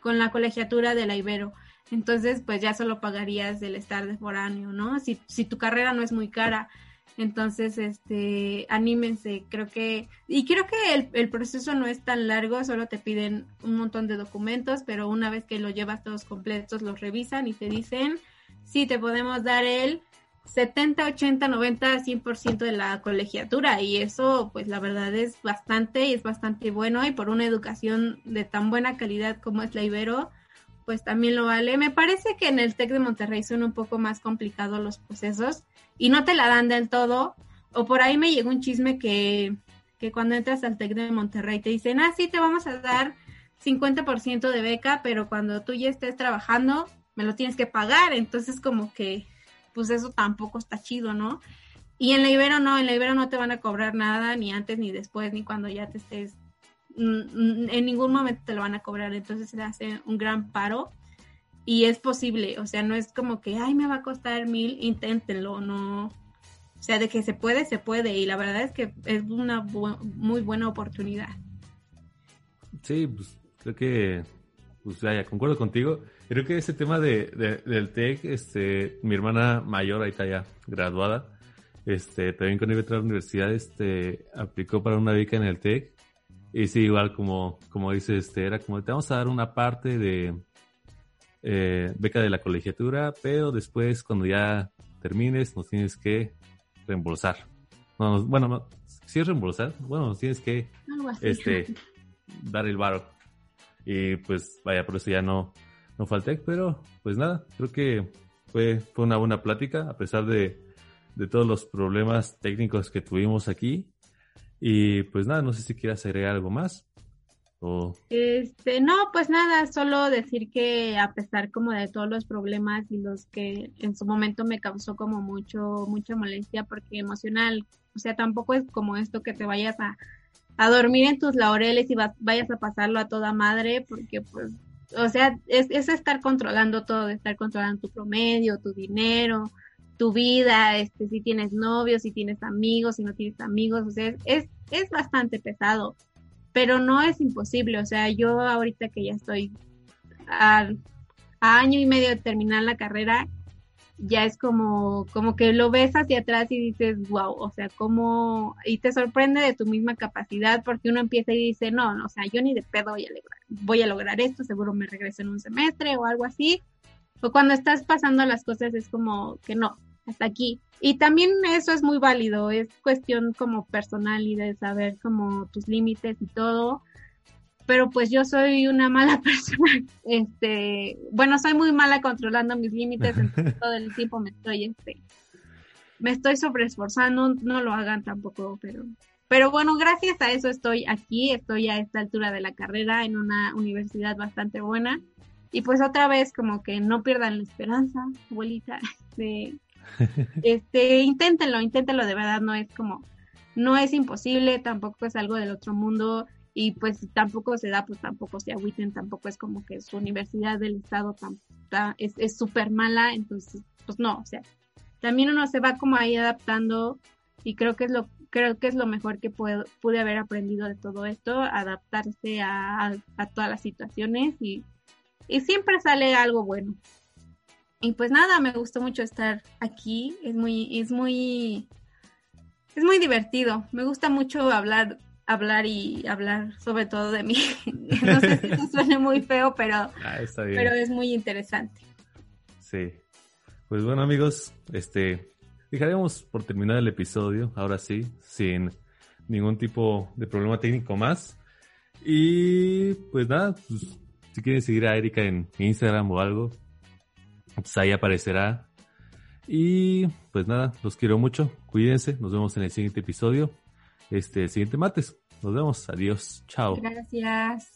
con la colegiatura de la Ibero. Entonces, pues ya solo pagarías del estar de foráneo, ¿no? Si, si tu carrera no es muy cara. Entonces, este, anímense, creo que, y creo que el, el, proceso no es tan largo, solo te piden un montón de documentos, pero una vez que lo llevas todos completos, los revisan y te dicen, sí, te podemos dar el 70, 80, 90, 100% de la colegiatura y eso, pues la verdad es bastante y es bastante bueno y por una educación de tan buena calidad como es la Ibero, pues también lo vale. Me parece que en el TEC de Monterrey son un poco más complicados los procesos y no te la dan del todo. O por ahí me llegó un chisme que, que cuando entras al TEC de Monterrey te dicen, ah, sí, te vamos a dar 50% de beca, pero cuando tú ya estés trabajando, me lo tienes que pagar. Entonces como que, pues eso tampoco está chido, ¿no? Y en la Ibero no, en la Ibero no te van a cobrar nada, ni antes, ni después, ni cuando ya te estés en ningún momento te lo van a cobrar, entonces se hace un gran paro y es posible, o sea, no es como que, ay, me va a costar mil, inténtenlo, no, o sea, de que se puede, se puede y la verdad es que es una muy buena oportunidad. Sí, pues creo que, pues vaya, concuerdo contigo. Creo que ese tema de, del TEC, este, mi hermana mayor, ahí está ya graduada, este, también cuando iba a entrar a la universidad, este, aplicó para una beca en el TEC y sí, igual como, como dice este, era como te vamos a dar una parte de eh, beca de la colegiatura, pero después cuando ya termines nos tienes que reembolsar. bueno, no, si es reembolsar, bueno, nos tienes que este, dar el varo. Y pues vaya, por eso ya no, no falté, pero pues nada, creo que fue, fue una buena plática, a pesar de, de todos los problemas técnicos que tuvimos aquí. Y pues nada, no sé si quieras agregar algo más. O... Este, no, pues nada, solo decir que a pesar como de todos los problemas y los que en su momento me causó como mucho, mucha molestia porque emocional, o sea, tampoco es como esto que te vayas a, a dormir en tus laureles y vayas a pasarlo a toda madre porque pues, o sea, es, es estar controlando todo, estar controlando tu promedio, tu dinero, tu vida, este, si tienes novios, si tienes amigos, si no tienes amigos, o sea, es, es bastante pesado, pero no es imposible, o sea, yo ahorita que ya estoy a, año y medio de terminar la carrera, ya es como, como que lo ves hacia atrás y dices, wow, o sea, como, y te sorprende de tu misma capacidad porque uno empieza y dice, no, no, o sea, yo ni de pedo voy a lograr, voy a lograr esto, seguro me regreso en un semestre o algo así. O cuando estás pasando las cosas es como que no, hasta aquí. Y también eso es muy válido, es cuestión como personal y de saber como tus límites y todo pero pues yo soy una mala persona, este, bueno, soy muy mala controlando mis límites, entonces todo el tiempo me estoy, este, me estoy sobreesforzando, no lo hagan tampoco, pero, pero bueno, gracias a eso estoy aquí, estoy a esta altura de la carrera en una universidad bastante buena, y pues otra vez como que no pierdan la esperanza, abuelita, este, este, inténtenlo, inténtenlo de verdad, no es como, no es imposible, tampoco es algo del otro mundo, y pues tampoco se da, pues tampoco se agüiten, tampoco es como que su universidad del estado es súper mala, entonces, pues no, o sea, también uno se va como ahí adaptando y creo que es lo creo que es lo mejor que puedo, pude haber aprendido de todo esto, adaptarse a, a, todas las situaciones y, y siempre sale algo bueno. Y pues nada, me gustó mucho estar aquí, es muy, es muy, es muy divertido, me gusta mucho hablar hablar y hablar sobre todo de mí. no sé si eso suene muy feo, pero, ah, pero es muy interesante. Sí. Pues bueno amigos, este dejaremos por terminar el episodio, ahora sí, sin ningún tipo de problema técnico más. Y pues nada, pues, si quieren seguir a Erika en Instagram o algo, pues ahí aparecerá. Y pues nada, los quiero mucho, cuídense, nos vemos en el siguiente episodio este siguiente martes. Nos vemos. Adiós. Chao. Gracias.